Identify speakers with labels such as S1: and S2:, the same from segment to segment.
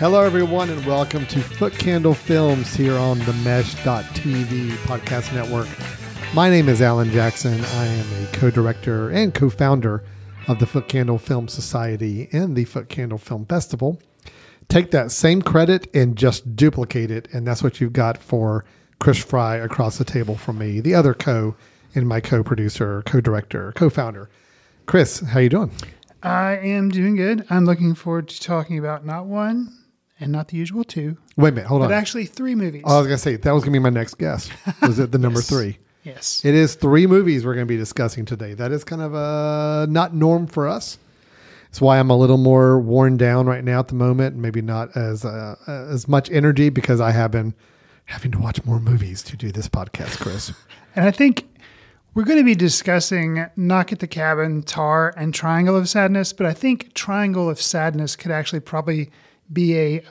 S1: Hello, everyone, and welcome to Foot Candle Films here on the Mesh.tv podcast network. My name is Alan Jackson. I am a co director and co founder of the Foot Candle Film Society and the Foot Candle Film Festival. Take that same credit and just duplicate it, and that's what you've got for Chris Fry across the table from me, the other co and my co producer, co director, co founder. Chris, how you doing?
S2: I am doing good. I'm looking forward to talking about not one and not the usual two,
S1: Wait a minute, hold on.
S2: but
S1: on.
S2: actually three movies.
S1: Oh, I was gonna say that was gonna be my next guess. Was it the number
S2: Yes.
S1: three?
S2: yes.
S1: It is three movies we're gonna be discussing today. That is kind of uh, not norm for us. That's why I'm a little more worn down right now at the moment. Maybe not as uh, as much energy because I have been having to watch more movies to do this podcast, Chris.
S2: and I think we're going to be discussing Knock at the Cabin, Tar, and Triangle of Sadness, but I think Triangle of Sadness could actually probably be a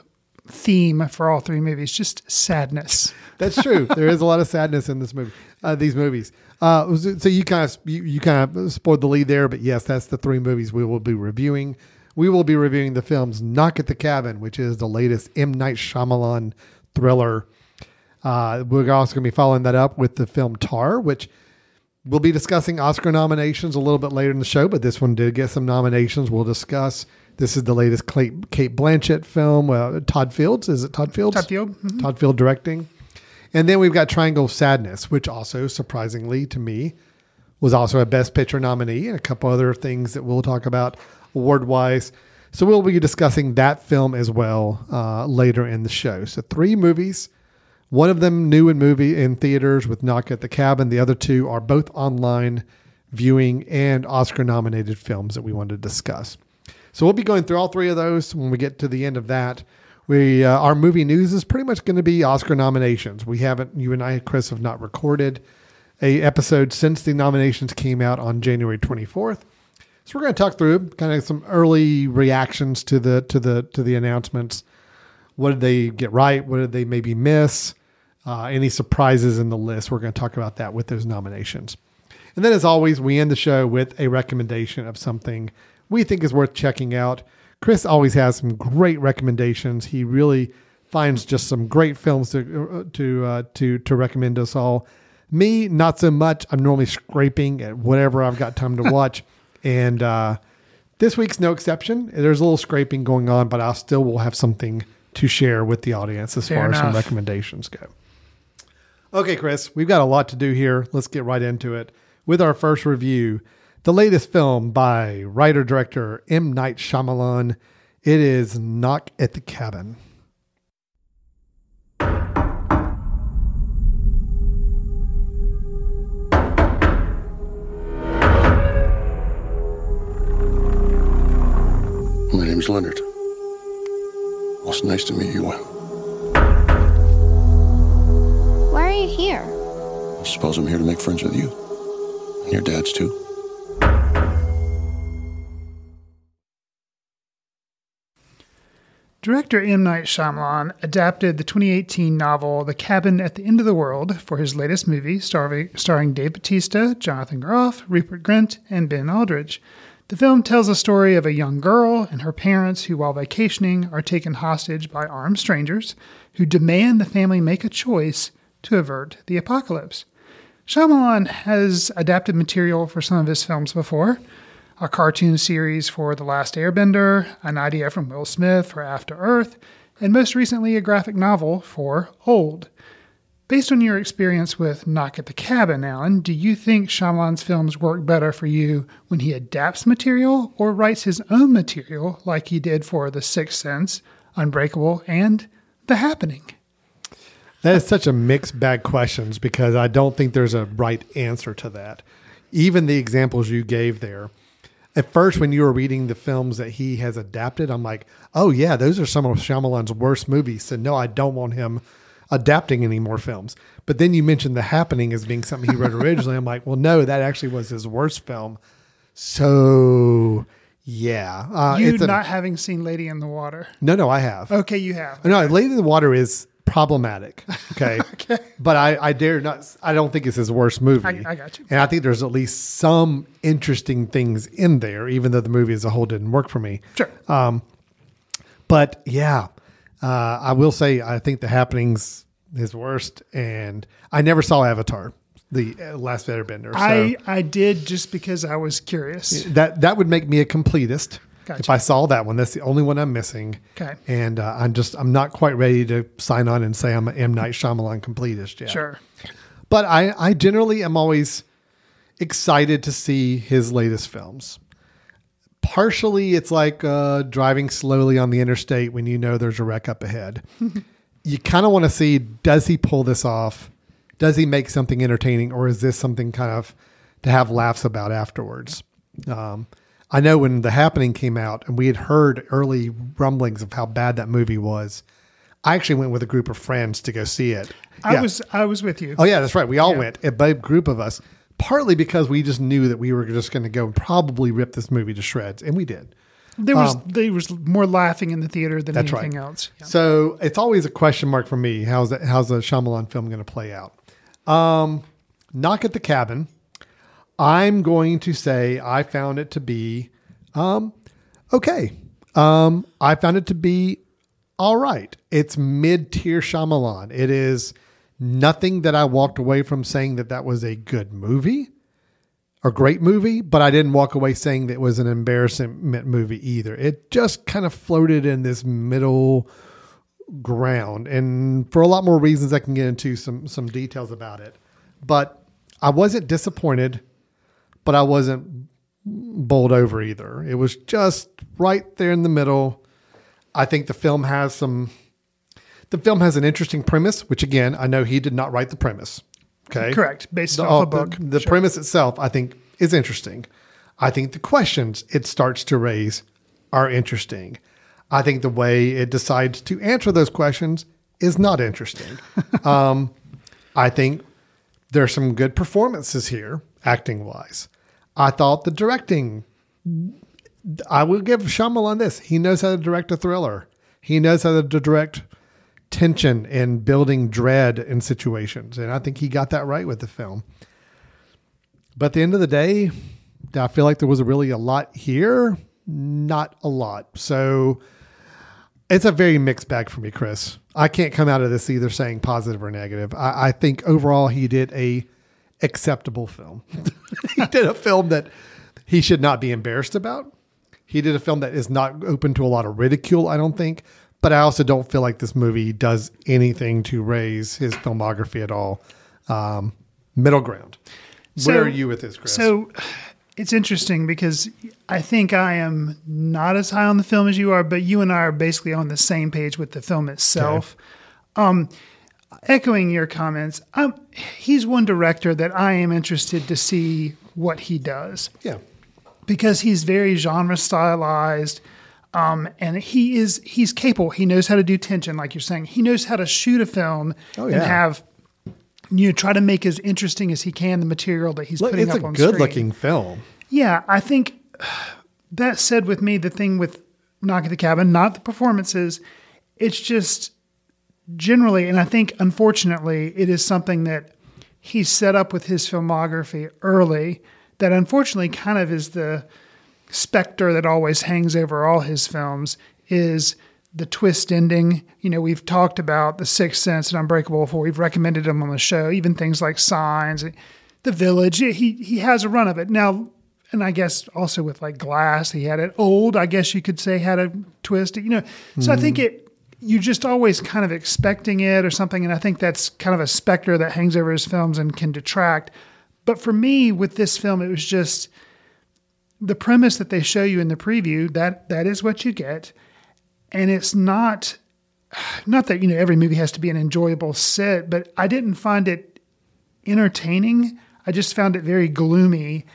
S2: theme for all three movies, just sadness.
S1: That's true. there is a lot of sadness in this movie. Uh, these movies. Uh, so you kind of you, you kind of spoiled the lead there, but yes, that's the three movies we will be reviewing. We will be reviewing the films "Knock at the Cabin," which is the latest M Night Shyamalan thriller. Uh, we're also going to be following that up with the film Tar, which we'll be discussing Oscar nominations a little bit later in the show, but this one did get some nominations. We'll discuss. This is the latest Cate, Cate Blanchett film. Uh, Todd Fields is it Todd Fields?
S2: Todd Field. Mhm.
S1: Todd Field directing. And then we've got Triangle of Sadness, which also, surprisingly to me, was also a Best Picture nominee and a couple other things that we'll talk about award wise. So we'll be discussing that film as well uh, later in the show. So three movies, one of them new in movie in theaters with Knock at the Cabin. The other two are both online viewing and Oscar nominated films that we want to discuss. So we'll be going through all three of those when we get to the end of that. We uh, our movie news is pretty much going to be Oscar nominations. We haven't you and I Chris have not recorded a episode since the nominations came out on January 24th. So we're going to talk through kind of some early reactions to the to the to the announcements. What did they get right? What did they maybe miss? Uh, any surprises in the list? We're going to talk about that with those nominations. And then, as always, we end the show with a recommendation of something we think is worth checking out. Chris always has some great recommendations. He really finds just some great films to to uh, to to recommend us all. Me, not so much. I'm normally scraping at whatever I've got time to watch, and uh, this week's no exception. There's a little scraping going on, but I still will have something to share with the audience as
S2: Fair
S1: far as some recommendations go. Okay, Chris, we've got a lot to do here. Let's get right into it with our first review. The latest film by writer director M. Night Shyamalan. It is Knock at the Cabin.
S3: My name's Leonard. Well, it's nice to meet you.
S4: Why are you here?
S3: I suppose I'm here to make friends with you. And your dad's too.
S2: Director M. Night Shyamalan adapted the 2018 novel The Cabin at the End of the World for his latest movie, starring, Dave Bautista, Jonathan Groff, Rupert Grint, and Ben Aldridge. The film tells a story of a young girl and her parents who, while vacationing, are taken hostage by armed strangers who demand the family make a choice to avert the apocalypse. Shyamalan has adapted material for some of his films before a cartoon series for The Last Airbender, an idea from Will Smith for After Earth, and most recently a graphic novel for Old. Based on your experience with Knock at the Cabin, Alan, do you think Shyamalan's films work better for you when he adapts material or writes his own material like he did for The Sixth Sense, Unbreakable, and The Happening?
S1: That is such a mixed bag questions because I don't think there's a right answer to that. Even the examples you gave there, at first when you were reading the films that he has adapted, I'm like, oh yeah, those are some of Shyamalan's worst movies. So no, I don't want him adapting any more films. But then you mentioned The Happening as being something he wrote originally. I'm like, well, no, that actually was his worst film. So yeah, uh,
S2: you
S1: it's a-
S2: not having seen Lady in the Water.
S1: no, no, I have.
S2: Okay, you have.
S1: No, Lady in the Water is problematic. Okay.
S2: Okay.
S1: But I, I dare not, I don't think it's his worst movie.
S2: I- I got you.
S1: And I think there's at least some interesting things in there, even though the movie as a whole didn't work for me.
S2: Sure.
S1: But yeah, uh, I will say, I think The Happenings is worst. And I never saw Avatar, the uh, last Airbender. So
S2: I I did just because I was curious.
S1: that, that would make me a completist.
S2: Gotcha.
S1: If I saw that one, that's the only one I'm missing.
S2: Okay.
S1: And uh, I'm just, I'm not quite ready to sign on and say I'm an M. Night Shyamalan completist yet.
S2: Sure.
S1: But I, I generally am always excited to see his latest films. Partially, it's like uh, driving slowly on the interstate when you know there's a wreck up ahead. you kind of want to see does he pull this off? Does he make something entertaining, or is this something kind of to have laughs about afterwards? Um, I know when The Happening came out and we had heard early rumblings of how bad that movie was. I actually went with a group of friends to go see it.
S2: I
S1: Yeah.
S2: was I was with you.
S1: Oh yeah, that's right. We all went, a big group of us. Partly because we just knew that we were just going to go and probably rip this movie to shreds, and we did.
S2: There was there was more laughing in the theater than
S1: um,
S2: anything
S1: right.
S2: else. Yeah.
S1: So it's always a question mark for me. How's that? How's a Shyamalan film going to play out? Um, Knock at the Cabin. I'm going to say I found it to be um, okay. Um, I found it to be all right. It's mid tier Shyamalan. It is nothing that I walked away from saying that that was a good movie or great movie, but I didn't walk away saying that it was an embarrassment movie either. It just kind of floated in this middle ground, and for a lot more reasons, I can get into some some details about it. But I wasn't disappointed, but I wasn't bowled over either. It was just right there in the middle. I think the film has some. The film has an interesting premise, which again, I know he did not write the premise. Okay,
S2: Correct. Based
S1: the,
S2: off a
S1: the-
S2: book.
S1: The,
S2: Sure.
S1: premise itself, I think, is interesting. I think the questions it starts to raise are interesting. I think the way it decides to answer those questions is not interesting. um, I think there's some good performances here, acting wise. I thought the directing, I will give Shyamalan this. He knows how to direct a thriller. He knows how to direct tension and building dread in situations. And I think he got that right with the film. But at the end of the day, I feel like there was really a lot here, not a lot. So it's a very mixed bag for me, Chris. I can't come out of this either saying positive or negative. I, I think overall he did a acceptable film. he did a film that he should not be embarrassed about. He did a film that is not open to a lot of ridicule, I don't think. But I also don't feel like this movie does anything to raise his filmography at all. Um, middle ground.
S2: So-
S1: Where are you with this, Chris?
S2: So it's interesting because I think I am not as high on the film as you are, but you and I are basically on the same page with the film itself. Um, echoing your comments, um, he's one director that I am interested to see what he does
S1: yeah.
S2: because he's very genre stylized. Um, and he is he's capable. He knows how to do tension, like you're saying. He knows how to shoot a film
S1: Oh,
S2: and have you know try to make as interesting as he can the material that he's
S1: Look,
S2: putting
S1: it's
S2: up
S1: a good-looking film.
S2: Yeah, I think that said with me, the thing with Knock at the Cabin, not the performances, it's just generally, and I think unfortunately, it is something that he set up with his filmography early that unfortunately kind of is the specter that always hangs over all his films is the twist ending. You know, we've talked about The Sixth Sense and Unbreakable before. We've recommended them on the show, even things like Signs, The Village. He he has a run of it. Now, and I guess also with like Glass, he had it old, I guess you could say had a twist. You know, so I think mm-hmm. it you just always kind of expecting it or something, and I think that's kind of a specter that hangs over his films and can detract. But for me, with this film, it was just the premise that they show you in the preview that that is what you get and it's not not that you know every movie has to be an enjoyable sit but i didn't find it entertaining i just found it very gloomy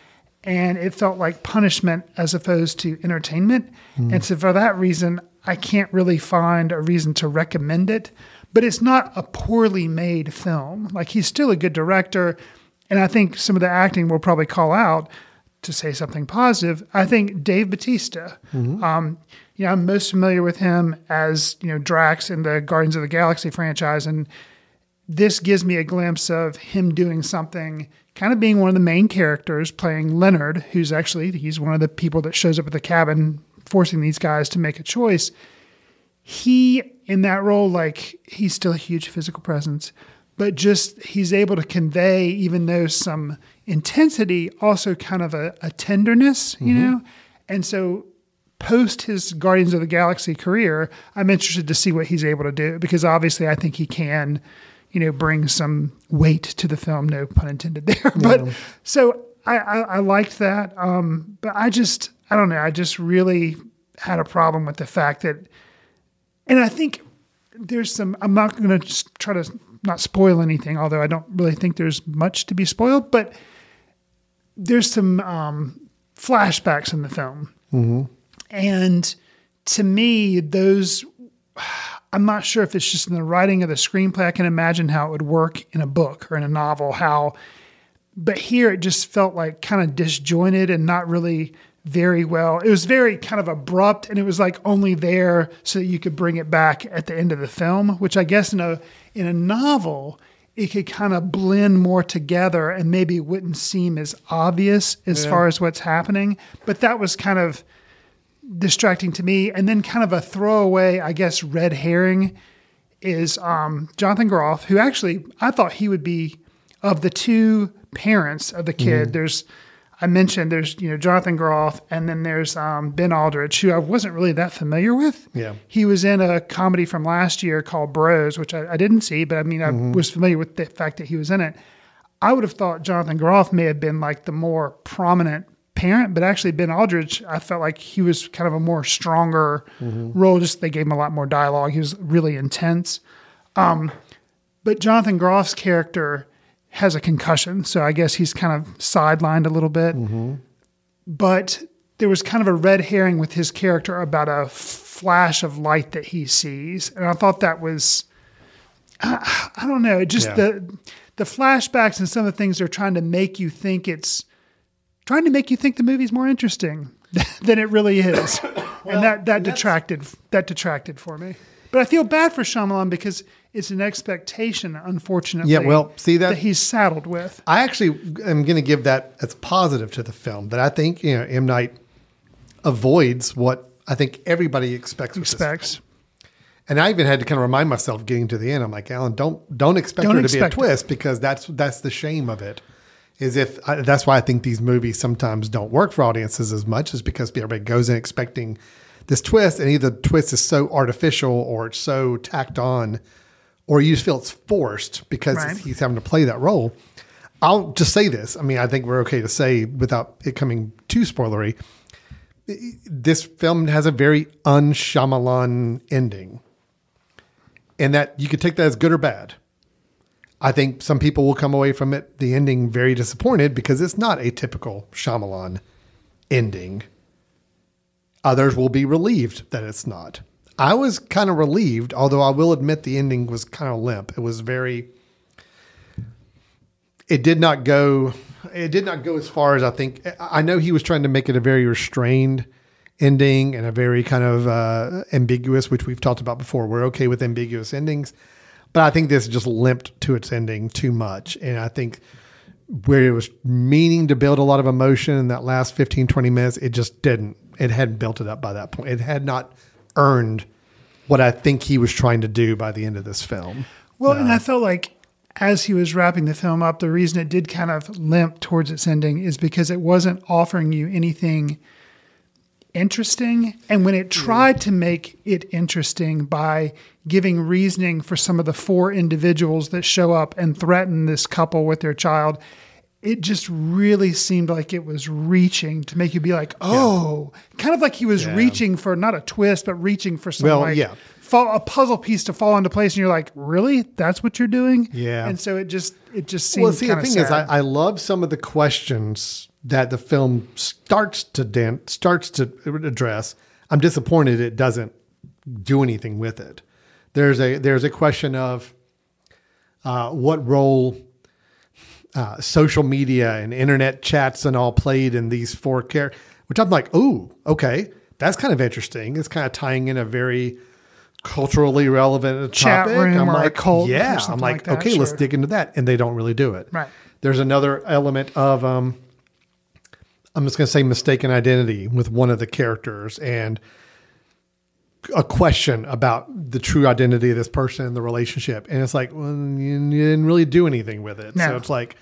S2: and it felt like punishment as opposed to entertainment. Hmm. And so for that reason, I can't really find a reason to recommend it. But it's not a poorly made film. Like he's still a good director, and I think some of the acting will probably call out to say something positive. I think Dave Bautista. Um, you know, I'm most familiar with him as you know Drax in the Guardians of the Galaxy franchise, and this gives me a glimpse of him doing something kind of being one of the main characters playing leonard who's actually he's one of the people that shows up at the cabin forcing these guys to make a choice he in that role like he's still a huge physical presence but just he's able to convey even though some intensity also kind of a, a tenderness you know? And so post his guardians of the galaxy career i'm interested to see what he's able to do because obviously i think he can you know bring some weight to the film no pun intended there but so i i, I liked that um but i just i don't know i just really had a problem with the fact that and I think there's some. I'm not going to try to not spoil anything, although I don't really think there's much to be spoiled. But there's some um, flashbacks in the film, and to me, those. I'm not sure if it's just in the writing of the screenplay. I can imagine how it would work in a book or in a novel. How, but here it just felt like kind of disjointed and not really very well. It was very kind of abrupt, and it was like only there so that you could bring it back at the end of the film. Which I guess in a in a novel, it could kind of blend more together, and maybe it wouldn't seem as obvious as far as what's happening. But that was kind of distracting to me. And then kind of a throwaway, I guess, red herring is um, Jonathan Groff, who actually I thought he would be of the two parents of the kid. There's I mentioned there's you know Jonathan Groff, and then there's um, Ben Aldridge, who I wasn't really that familiar with.
S1: Yeah.
S2: he was in a comedy from last year called Bros, which I, I didn't see, but I mean I was familiar with the fact that he was in it. I would have thought Jonathan Groff may have been like the more prominent parent, but actually Ben Aldridge, I felt like he was kind of a more stronger role. Just they gave him a lot more dialogue. He was really intense. Um, but Jonathan Groff's character has a concussion, so I guess he's kind of sidelined a little bit. Mm-hmm. But there was kind of a red herring with his character about a flash of light that he sees, and I thought that was I, I don't know, just
S1: Yeah.
S2: the the flashbacks and some of the things they're trying to make you think it's trying to make you think the movie's more interesting than it really is, and that that detracted that detracted for me. But I feel bad for Shyamalan because it's an expectation, unfortunately.
S1: Yeah, well, see that-
S2: that he's saddled with.
S1: I actually am going to give that as positive to the film that I think you know M Night avoids what I think everybody expects.
S2: Expects.
S1: And I even had to kind of remind myself getting to the end. I'm like, Alan, don't don't expect
S2: Don't
S1: there to be a
S2: expect it.
S1: twist because that's that's the shame of it. Is if I, that's why I think these movies sometimes don't work for audiences as much is because everybody goes in expecting this twist, and either the twist is so artificial or it's so tacked on, or you just feel it's forced because
S2: Right.
S1: he's having to play that role. I'll just say this. I mean, I think we're okay to say without it coming too spoilery. This film has a very un-Shyamalan ending and that you could take that as good or bad. I think some people will come away from it, the ending, very disappointed because it's not a typical Shyamalan ending. Others will be relieved that it's not. I was kind of relieved, although I will admit the ending was kind of limp. It was very. It did not go. It did not go as far as I think. I know he was trying to make it a very restrained ending and a very kind of uh, ambiguous, which we've talked about before. We're okay with ambiguous endings, but I think this just limped to its ending too much. And I think where it was meaning to build a lot of emotion in that last 15, 20 minutes, it just didn't. It hadn't built it up by that point. It had not earned what I think he was trying to do by the end of this film.
S2: Well, and I uh, felt like as he was wrapping the film up, the reason it did kind of limp towards its ending is because it wasn't offering you anything interesting. And when it tried to make it interesting by giving reasoning for some of the four individuals that show up and threaten this couple with their child, it just really seemed like it was reaching to make you be like, oh, kind of like he was reaching for not a twist, but reaching for some
S1: Well,
S2: like
S1: yeah.
S2: fall, a puzzle piece to fall into place, and you're like, really? That's what you're doing?
S1: Yeah.
S2: And so it just it just seemed
S1: Well, see, the thing is, I. I love some of the questions that the film starts to dan- starts to address. I'm disappointed it doesn't do anything with it. There's a there's a question of uh, what role uh, social media and internet chats and all played in these four characters, which I'm like, oh, okay, that's kind of interesting. It's kind of tying in a very culturally relevant
S2: Chat
S1: topic.
S2: room
S1: I'm
S2: or
S1: like,
S2: cult
S1: yeah, I'm
S2: like
S1: like,
S2: that,
S1: okay, let's dig into that, and they don't really do it.
S2: Right.
S1: There's another element of um, I'm just going to say mistaken identity with one of the characters and a question about the true identity of this person and the relationship. And it's like, well, you, didn't really do anything with it. So it's like,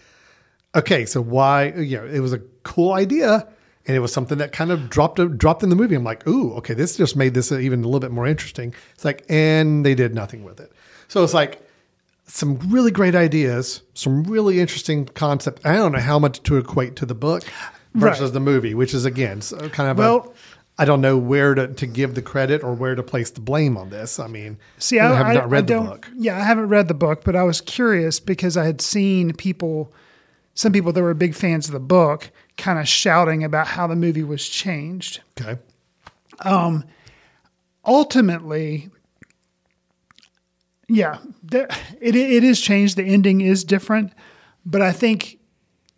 S1: okay, so why, you know, it was a cool idea and it was something that kind of dropped, dropped in the movie. I'm like, ooh, okay, this just made this even a little bit more interesting. It's like, and they did nothing with it. So it's like, some really great ideas, some really interesting concept. I don't know how much to equate to the book versus
S2: Right.
S1: the movie, which is again kind of
S2: Well-
S1: a. I don't know where to, to give the credit or where to place the blame on this. I mean,
S2: See, I,
S1: have
S2: I-
S1: not read
S2: I
S1: the book.
S2: Yeah, I haven't read the book, but I was curious because I had seen people, some people that were big fans of the book, kind of shouting about how the movie was changed.
S1: Okay.
S2: Um, Ultimately, yeah, there, it it is changed. The ending is different, but I think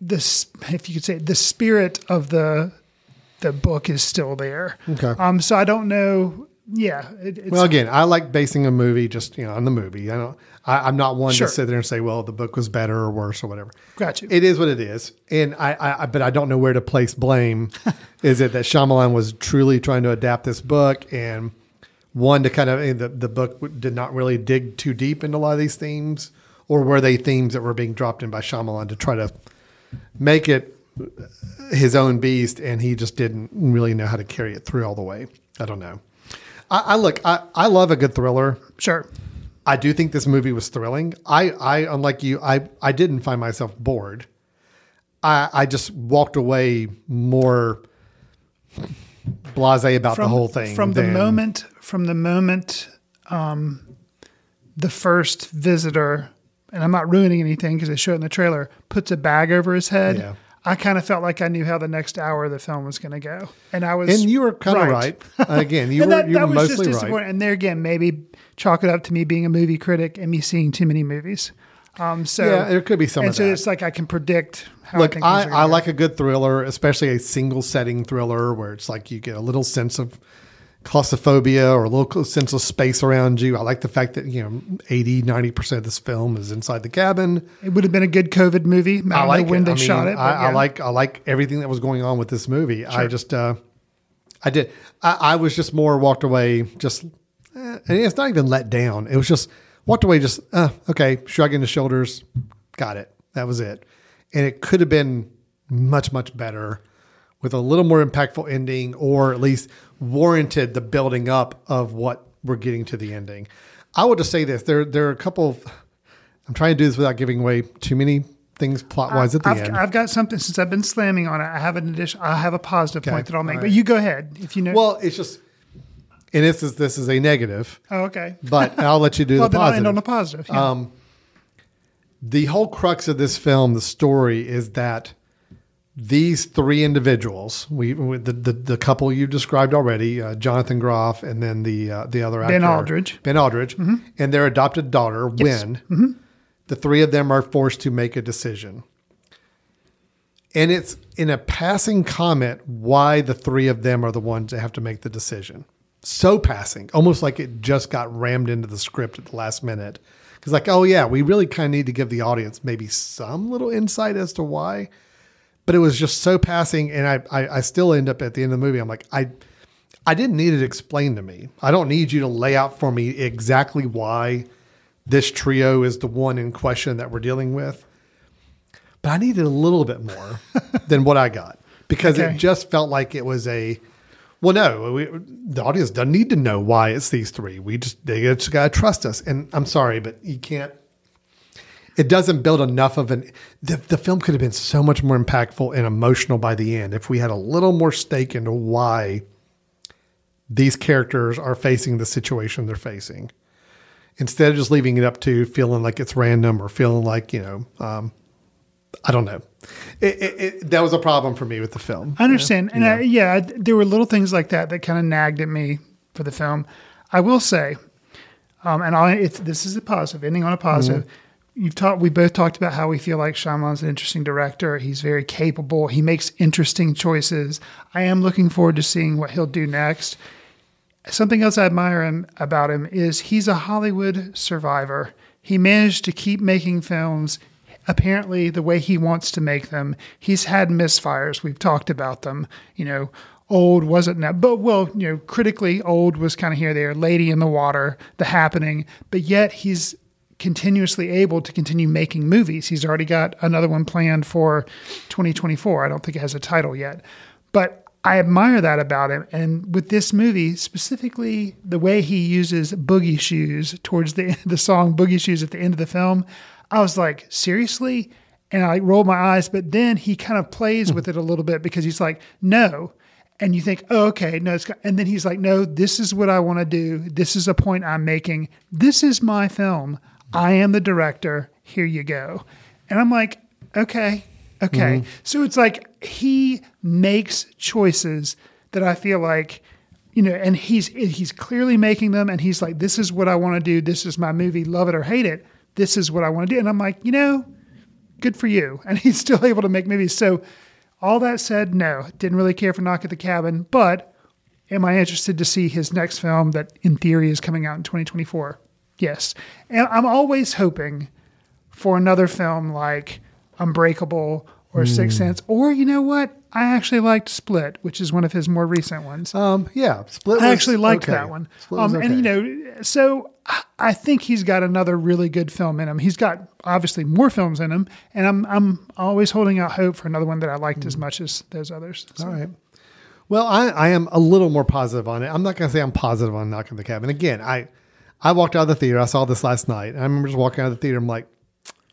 S2: this, if you could say, the spirit of the the book is still there.
S1: Okay.
S2: Um. So I don't know. Yeah. It, it's,
S1: Well, again, I like basing a movie just you know on the movie. I don't. I, I'm not one
S2: Sure.
S1: to sit there and say, well, the book was better or worse or whatever.
S2: Got you.
S1: It is what it is, and I, I, I but I don't know where to place blame. is it that Shyamalan was truly trying to adapt this book and one to kind of the the book did not really dig too deep into a lot of these themes, or were they themes that were being dropped in by Shyamalan to try to make it his own beast, and he just didn't really know how to carry it through all the way. I don't know. I, I look, I, I love a good thriller.
S2: sure.
S1: I do think this movie was thrilling. I, I unlike you, I, I didn't find myself bored. I, I just walked away more blasé about the whole thing.
S2: from the moment from the moment um, the first visitor and i'm not ruining anything because they show it in the trailer puts a bag over his head
S1: Yeah.
S2: I kind of felt like i knew how the next hour of the film was going to go and i was
S1: and you were kind of right. Again, you
S2: and
S1: were
S2: that,
S1: you
S2: that
S1: were
S2: was just
S1: mostly
S2: disappointing
S1: right.
S2: and there again maybe chalk it up to me being a movie critic and me seeing too many movies um, so
S1: Yeah, there could be some
S2: and so
S1: that.
S2: it's like i can predict how
S1: Look,
S2: I,
S1: I, I like a good thriller, especially a single setting thriller where it's like you get a little sense of claustrophobia or a little sense of space around you. I like the fact that, you know, 80, 90% of this film is inside the cabin.
S2: it would have been a good covid movie i,
S1: I like
S2: when they
S1: I mean,
S2: shot it
S1: I, I like I like everything that was going on with this movie. I just uh, I did I, I was just more walked away just eh, and it's not even let down. It was just walked away just uh, okay, shrugging the shoulders, got it. That was it. And it could have been much much better with a little more impactful ending or at least warranted the building up of what we're getting to the ending. I will just say this, there there are a couple of I'm trying to do this without giving away too many things plot wise at the
S2: I've,
S1: end.
S2: I've got something since I've been slamming on it. I have an addition. I have a positive
S1: Okay,
S2: point that I'll make,
S1: all
S2: but you go ahead if you know.
S1: well, it's just, and this is this is a negative,
S2: oh, okay.
S1: but I'll let you do
S2: well,
S1: the
S2: then I'll end on
S1: positive.
S2: a positive. yeah.
S1: Um, the whole crux of this film, the story, is that these three individuals, we we- the the, the couple you described already, uh, Jonathan Groff, and then the uh, the other actor, Ben
S2: Aldridge.
S1: Ben Aldridge, and their adopted daughter, Wen. The three of them are forced to make a decision. And it's in a passing comment why the three of them are the ones that have to make the decision. So passing, almost like it just got rammed into the script at the last minute. Because, like, oh, yeah, we really kind of need to give the audience maybe some little insight as to why. But it was just so passing. And I, I, I still end up at the end of the movie, I'm like, I, I didn't need it explained to me. I don't need you to lay out for me exactly why this trio is the one in question that we're dealing with but I needed a little bit more than what I got because
S2: Okay.
S1: it just felt like it was a. Well, no, we, the audience doesn't need to know why it's these three. We just they just gotta trust us. And I'm sorry, but you can't. It doesn't build enough of an. The, the film could have been so much more impactful and emotional by the end if we had a little more stake into why these characters are facing the situation they're facing, instead of just leaving it up to feeling like it's random or feeling like you know. Um, I don't know. it, it, it, that was a problem for me with the film.
S2: I understand, and I, yeah, I, there were little things like that that kind of nagged at me for the film. I will say, um, and I, it's, this is a positive ending on a positive. You've talked. We both talked about how we feel like Shyamalan's an interesting director. He's very capable. He makes interesting choices. I am looking forward to seeing what he'll do next. Something else I admire him about him is he's a Hollywood survivor. He managed to keep making films apparently the way he wants to make them. He's had misfires. We've talked about them. You know, old wasn't that, but well, you know, critically old was kind of here there. Lady in the Water, The Happening, but yet he's continuously able to continue making movies. He's already got another one planned for 2024. I don't think it has a title yet, but I admire that about him. And with this movie, specifically the way he uses boogie shoes towards the the song Boogie Shoes at the end of the film, I was like, seriously? And I rolled my eyes, but then he kind of plays with it a little bit because he's like, no. And you think, oh, okay, no, it's, and then he's like, no, this is what I want to do. This is a point I'm making. This is my film. I am the director. Here you go. And I'm like, okay, okay. Mm-hmm. So it's like he makes choices that I feel like, you know, and he's he's clearly making them, and he's like, this is what I want to do. This is my movie. Love it or hate it. This is what I want to do. And I'm like, you know, good for you. And he's still able to make movies. So all that said, no, didn't really care for Knock at the Cabin, but am I interested to see his next film that in theory is coming out in 2024? Yes. And I'm always hoping for another film like Unbreakable or Sixth Sense, or you know what? I actually liked Split, which is one of his more recent ones.
S1: Um, yeah, Split.
S2: I actually liked
S1: okay.
S2: that one.
S1: Split was
S2: Um, And you know, so I- think he's got another really good film in him. He's got obviously more films in him, and I'm I'm always holding out hope for another one that I liked as much as those others. So,
S1: Mm. All right. Well, I, I am a little more positive on it. I'm not going to say I'm positive on Knock at the Cabin. Again, I I walked out of the theater. I saw this last night. And I remember just walking out of the theater. I'm like,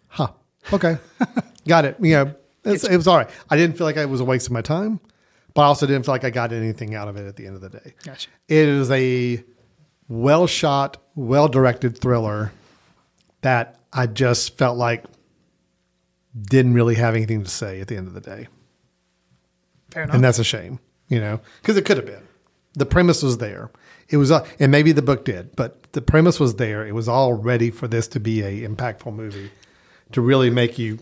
S1: huh, okay, got it. You know, it was all right. I didn't feel like it was a waste of my time, but I also didn't feel like I got anything out of it at the end of the day.
S2: Gotcha.
S1: It is a well shot, well directed thriller that I just felt like didn't really have anything to say at the end of the day
S2: Fair enough.
S1: and that's a shame, you know, because it could have been. The premise was there. It was, uh, and maybe the book did, but the premise was there. It was all ready for this to be a impactful movie, to really make you,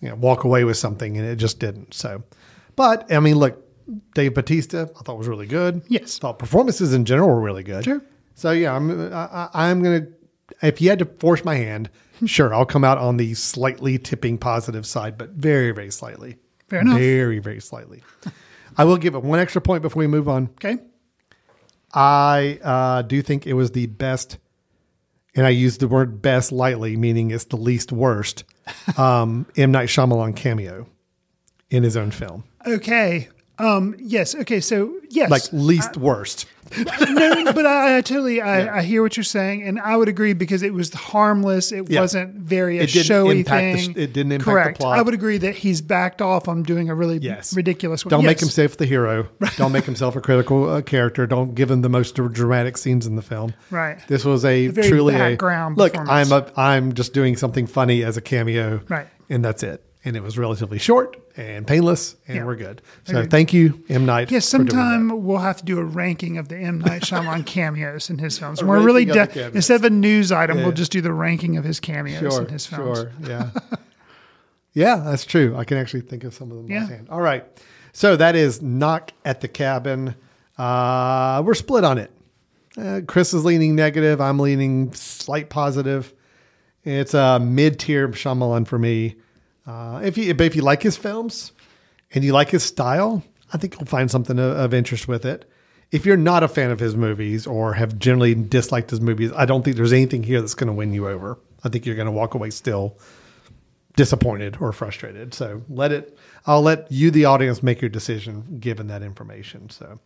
S1: you know, walk away with something, and it just didn't. So, but I mean, look, Dave Bautista, I thought was really good.
S2: Yes.
S1: thought performances in general were really good.
S2: Sure.
S1: So yeah, I'm, I, I- I'm gonna. If you had to force my hand, sure, I'll come out on the slightly tipping positive side, but very, very slightly.
S2: Fair enough.
S1: Very, very slightly. I will give it one extra point before we move on.
S2: okay.
S1: I uh, do think it was the best, and I use the word best lightly, meaning it's the least worst. Um, M Night Shyamalan cameo in his own film,
S2: Okay. Um, yes. Okay. So yes,
S1: like least worst.
S2: no, but I, I totally I, I hear what you're saying, and I would agree because it was harmless. It
S1: Yeah.
S2: wasn't very a
S1: It didn't
S2: showy
S1: impact the
S2: thing.
S1: sh- it didn't impact the plot.
S2: I would agree that he's backed off on doing a really
S1: Yes.
S2: ridiculous one.
S1: Don't make
S2: Yes.
S1: himself the hero. Don't make himself a critical uh, character. Don't give him the most dramatic scenes in the film.
S2: Right.
S1: This was a,
S2: very
S1: truly
S2: background
S1: a look. I'm a, I'm just doing something funny as a cameo.
S2: Right.
S1: And that's it. And it was relatively short and painless, and
S2: Yeah.
S1: we're good. So thank you, M Night.
S2: Yes,
S1: for
S2: sometime we'll have to do a ranking of the M Night Shyamalan cameos in his films. We're really de- instead of a news item,
S1: Yeah.
S2: we'll just do the ranking of his cameos
S1: Sure,
S2: in his films.
S1: sure, yeah, yeah, that's true. I can actually think of some of them
S2: Yeah.
S1: All right, so that is knock at the cabin. Uh, we're split on it. Uh, Chris is leaning negative. I'm leaning slight positive. It's a mid-tier Shyamalan for me. Uh, if you but if you like his films and you like his style, I think you'll find something of, of interest with it. If you're not a fan of his movies or have generally disliked his movies, I don't think there's anything here that's going to win you over. I think you're going to walk away still disappointed or frustrated. So let it. I'll let you, the audience, make your decision given that information. So.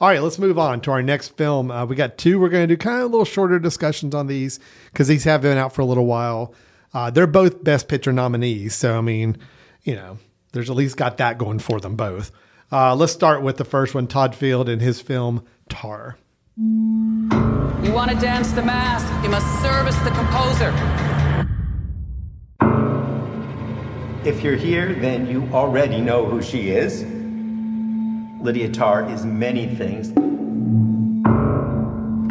S1: All right, let's move on to our next film. Uh, we got two. We're going to do kind of a little shorter discussions on these because these have been out for a little while. Uh, they're both Best Picture nominees, so I mean, you know, there's at least got that going for them both. Uh, let's start with the first one, Todd Field and his film Tar.
S5: You want to dance the mask, you must service the composer.
S6: If you're here, then you already know who she is. Lydia Tar is many things.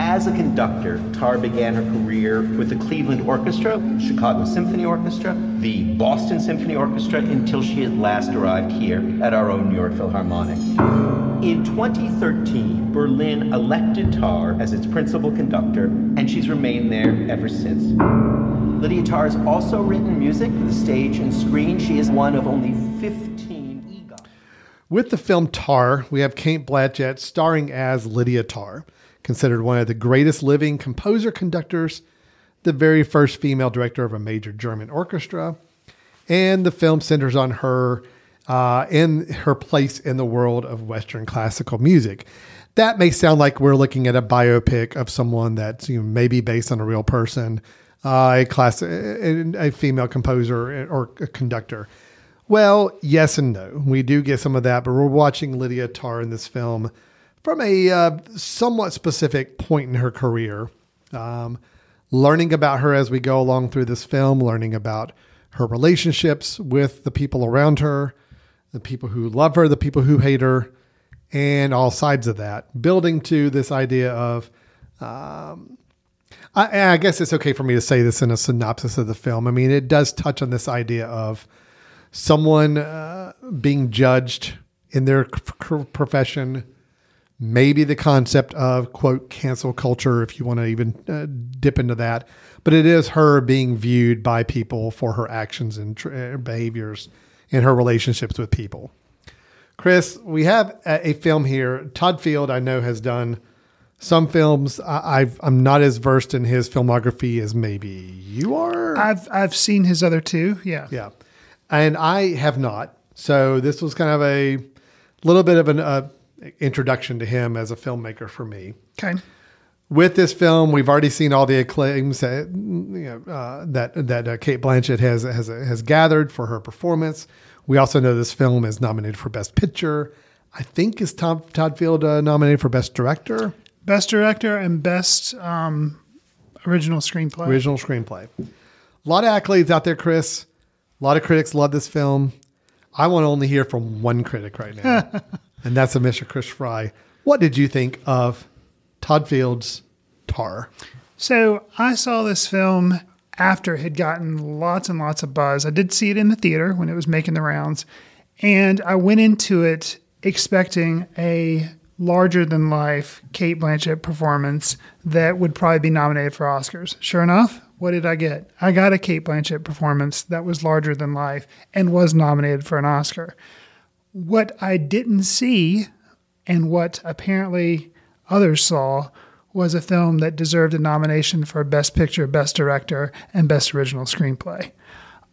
S6: As a conductor, Tar began her career with the Cleveland Orchestra, Chicago Symphony Orchestra, the Boston Symphony Orchestra, until she at last arrived here at our own New York Philharmonic. In 2013, Berlin elected Tar as its principal conductor, and she's remained there ever since. Lydia Tar has also written music for the stage and screen. She is one of only 15 EGOT.
S1: With the film Tar, we have Kate Blanchett starring as Lydia Tar, considered one of the greatest living composer conductors, the very first female director of a major German orchestra, and the film centers on her uh, and her place in the world of Western classical music. That may sound like we're looking at a biopic of someone that's you know, maybe based on a real person, uh, a class, a, a female composer or a conductor. Well, yes and no. We do get some of that, but we're watching Lydia Tar in this film from a uh, somewhat specific point in her career. Um, learning about her as we go along through this film, learning about her relationships with the people around her, the people who love her, the people who hate her, and all sides of that, building to this idea of. Um, I, I guess it's okay for me to say this in a synopsis of the film. I mean, it does touch on this idea of someone uh, being judged in their c- profession maybe the concept of quote cancel culture if you want to even uh, dip into that but it is her being viewed by people for her actions and tr- uh, behaviors in her relationships with people. Chris we have a, a, film here. Todd field i know has done some films. I, I've, i'm not as versed in his filmography as maybe you are.
S2: I've i've seen his other two yeah.
S1: Yeah. And i have not. So this was kind of a little bit of an uh, introduction to him as a filmmaker for me.
S2: Okay.
S1: With this film, we've already seen all the acclaims that you know, uh, that that uh, Cate Blanchett has has has gathered for her performance. We also know this film is nominated for Best Picture. I think is Tom Todd Field uh, nominated for Best Director,
S2: Best Director, and Best um, Original Screenplay.
S1: Original Screenplay. A lot of accolades out there, Chris. A lot of critics love this film. I want to only hear from one critic right now. and that's a Mr. Chris Fry. What did you think of Todd Field's Tar?
S2: So I saw this film after it had gotten lots and lots of buzz. I did see it in the theater when it was making the rounds, and I went into it expecting a larger than life Cate Blanchett performance that would probably be nominated for Oscars. Sure enough, what did I get? I got a Cate Blanchett performance that was larger than life and was nominated for an Oscar. What I didn't see, and what apparently others saw, was a film that deserved a nomination for Best Picture, Best Director, and Best Original Screenplay.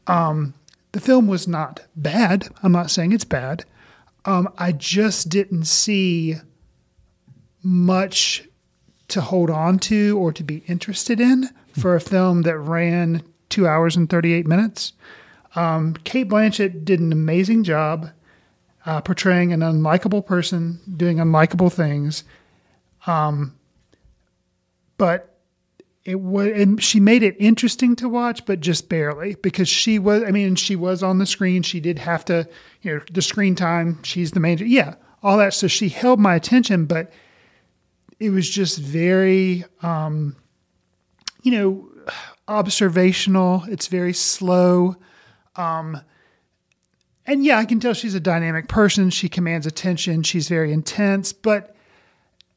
S2: Um, the film was not bad. I'm not saying it's bad. Um, I just didn't see much to hold on to or to be interested in for a film that ran two hours and 38 minutes. Um, Cate Blanchett did an amazing job uh, portraying an unlikable person doing unlikable things. Um, but it was, and she made it interesting to watch, but just barely because she was. I mean, she was on the screen. She did have to, you know, the screen time. She's the main. Yeah, all that. So she held my attention, but it was just very, um, you know, observational. It's very slow. Um, and yeah, I can tell she's a dynamic person. She commands attention. She's very intense. But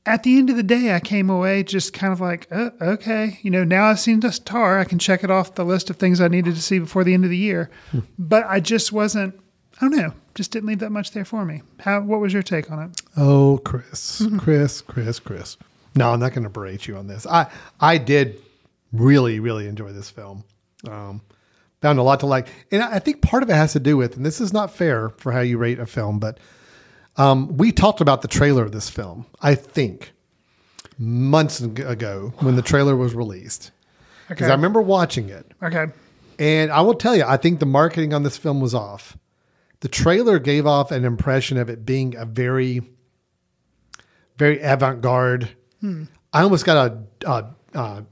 S2: at the end of the day, I came away just kind of like, oh, okay, you know, now I've seen the star. I can check it off the list of things I needed to see before the end of the year. Hmm. But I just wasn't. I don't know. Just didn't leave that much there for me. How? What was your take on it?
S1: Oh, Chris, mm-hmm. Chris, Chris, Chris. No, I'm not going to berate you on this. I I did really really enjoy this film. Um, found a lot to like. And I think part of it has to do with, and this is not fair for how you rate a film, but um, we talked about the trailer of this film, I think, months ago when the trailer was released. Because okay. I remember watching it.
S2: Okay.
S1: And I will tell you, I think the marketing on this film was off. The trailer gave off an impression of it being a very, very avant garde. Hmm. I almost got a, a, a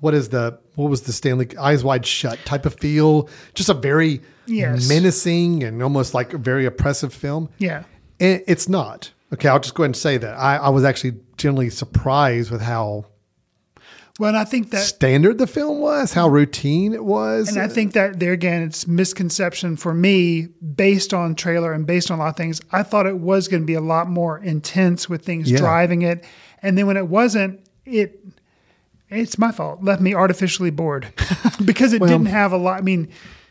S1: what is the what was the Stanley Eyes Wide Shut type of feel? Just a very
S2: Yes.
S1: menacing and almost like a very oppressive film.
S2: Yeah.
S1: And it's not. Okay, I'll just go ahead and say that. I, I was actually generally surprised with how
S2: Well, I think that
S1: standard the film was, how routine it was.
S2: And I think that there again, it's misconception for me based on trailer and based on a lot of things. I thought it was going to be a lot more intense with things
S1: Yeah.
S2: driving it, and then when it wasn't, it it's my fault. Left me artificially bored because it didn't have a lot. I mean,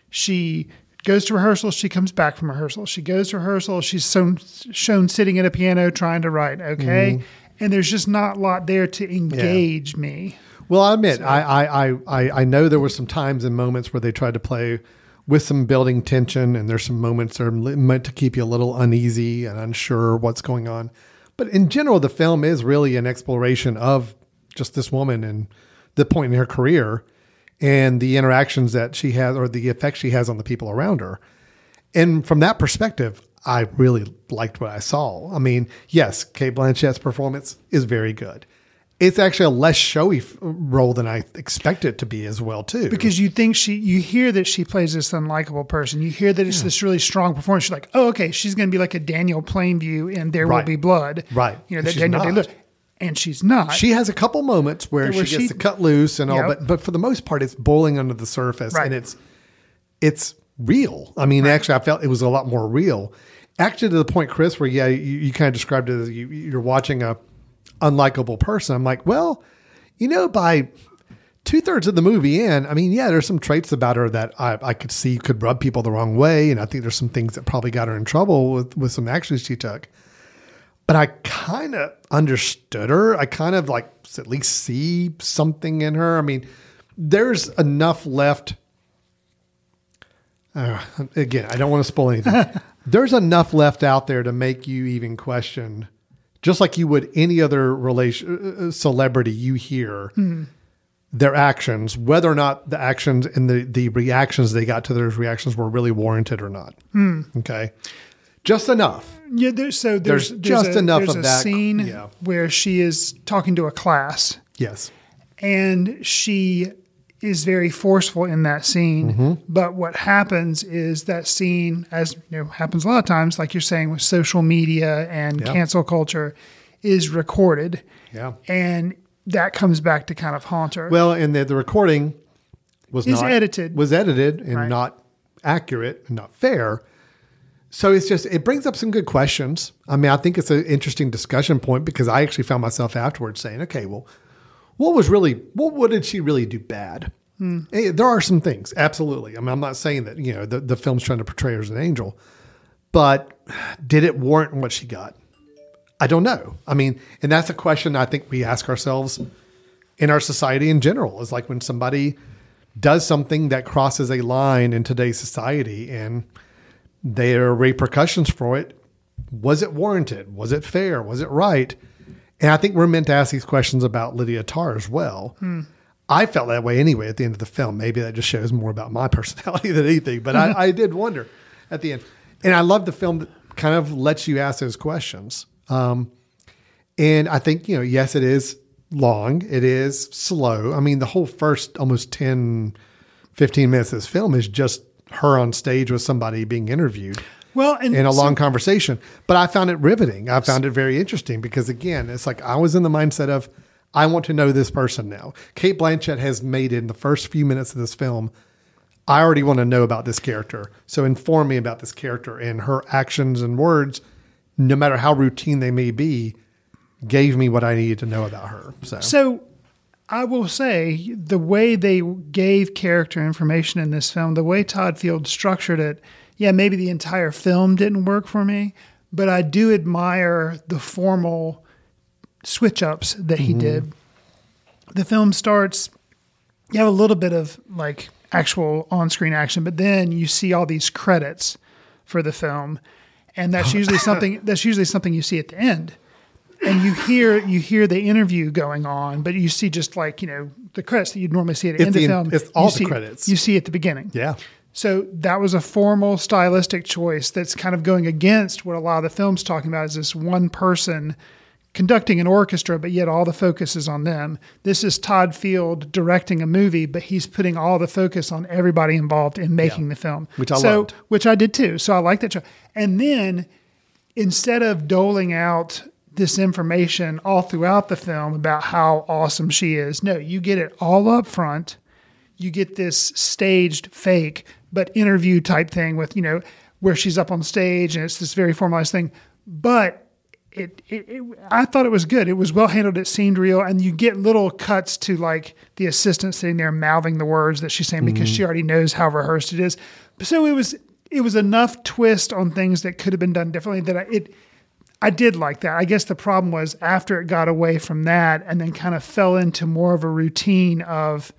S2: she goes to rehearsal, she comes back from rehearsal, she goes to rehearsal, she's shown, shown sitting at a piano trying to write. Okay.
S1: Mm-hmm.
S2: And there's just not a lot there to engage me.
S1: Well, I admit, I, I, I- I, I know there were some times and moments where they tried to play with some building tension, and there's some moments that are meant to keep you a little uneasy and unsure what's going on. But in general, the film is really an exploration of just this woman and the point in her career and the interactions that she has or the effect she has on the people around her. And from that perspective, I really liked what I saw. I mean, yes, Cate Blanchett's performance is very good. It's actually a less showy role than I expected it to be as well, too.
S2: because you think she you hear that she plays this unlikable person you hear that it's this really strong performance you're like oh okay she's going to be like a daniel plainview in there
S1: Right.
S2: will be blood
S1: Right.
S2: you know that
S1: she's
S2: daniel
S1: not.
S2: Day-Lewis. And she's not
S1: she has a couple moments where,
S2: Where
S1: she gets
S2: she-
S1: to cut loose and all,
S2: Yep.
S1: but but for the most part, it's boiling under the surface,
S2: Right.
S1: and it's it's real. I mean, actually, I felt it was a lot more real. Actually, to the point, Chris, where yeah, you, you kind of described it as you, you're watching a unlikable person. I'm like, well, you know, by two thirds of the movie in, I mean, yeah, there's some traits about her that I, I could see could rub people the wrong way, and I think there's some things that probably got her in trouble with with some actions she took but I kind of understood her. I kind of like at least see something in her. I mean, there's enough left. Uh, again, I don't want to spoil anything. there's enough left out there to make you even question, just like you would any other relation uh, celebrity you hear. Their actions, whether or not the actions and the, the reactions they got to those reactions were really warranted or not. Okay. Just enough.
S2: Yeah there's so there's,
S1: There's just
S2: a,
S1: enough
S2: there's
S1: of
S2: a
S1: that,
S2: scene
S1: yeah.
S2: where she is talking to a class
S1: Yes.
S2: and she is very forceful in that scene.
S1: Mm-hmm.
S2: But what happens is that scene, as you know, happens a lot of times, like you're saying with social media and
S1: Yeah.
S2: cancel culture, is recorded,
S1: Yeah.
S2: and that comes back to kind of haunt her.
S1: Well, and the, the recording was
S2: Is
S1: not
S2: edited.
S1: was edited and
S2: Right.
S1: not accurate and not fair. So it's just it brings up some good questions. I mean, I think it's an interesting discussion point because I actually found myself afterwards saying, "Okay, well, what was really what what did she really do bad?" Eh, There are some things, absolutely. I mean, I'm not saying that you know the, the film's trying to portray her as an angel, but did it warrant what she got? I don't know. I mean, and that's a question I think we ask ourselves in our society in general. Is like when somebody does something that crosses a line in today's society and there are repercussions for it. Was it warranted? Was it fair? Was it right? And I think we're meant to ask these questions about Lydia Tar as well. I felt that way anyway at the end of the film. Maybe that just shows more about my personality than anything, but I, I did wonder at the end. And I love the film that kind of lets you ask those questions. Um, and I think, you know, yes, it is long, it is slow. I mean, the whole first almost 10, 15 minutes of this film is just her on stage with somebody being interviewed
S2: well, and
S1: in a
S2: so-
S1: long conversation. But I found it riveting. I found it very interesting because, again, it's like I was in the mindset of, I want to know this person now. Cate Blanchett has made it in the first few minutes of this film. I already want to know about this character. So inform me about this character and her actions and words, no matter how routine they may be, gave me what I needed to know about her. So,
S2: So I will say the way they gave character information in this film, the way Todd Field structured it, yeah, maybe the entire film didn't work for me, but I do admire the formal switch ups that he mm-hmm. did. The film starts, you have a little bit of like actual on screen action, but then you see all these credits for the film. And that's usually something that's usually something you see at the end and you hear you hear the interview going on, but you see just like you know the credits that you'd normally see at the
S1: It's
S2: end
S1: the
S2: of film.
S1: it's all
S2: you
S1: the
S2: see,
S1: credits.
S2: you see at the beginning.
S1: yeah.
S2: So that was a formal stylistic choice that's kind of going against what a lot of the film's talking about is this one person conducting an orchestra, but yet all the focus is on them. This is Todd Field directing a movie, but he's putting all the focus on everybody involved in making
S1: Yeah.
S2: the film.
S1: Which I
S2: so,
S1: loved.
S2: Which I did too. So I like that show. And then instead of doling out this information all throughout the film about how awesome she is, no, you get it all up front. You get this staged fake, but interview type thing with, you know, where she's up on stage and it's this very formalized thing. But it, it, it I thought it was good. It was well handled. It seemed real, and you get little cuts to like the assistant sitting there mouthing the words that she's saying because she mm-hmm. already knows how rehearsed it is. So it was it was enough twist on things that could have been done differently that I, it I did like that. I guess the problem was after it got away from that and then kind of fell into more of a routine of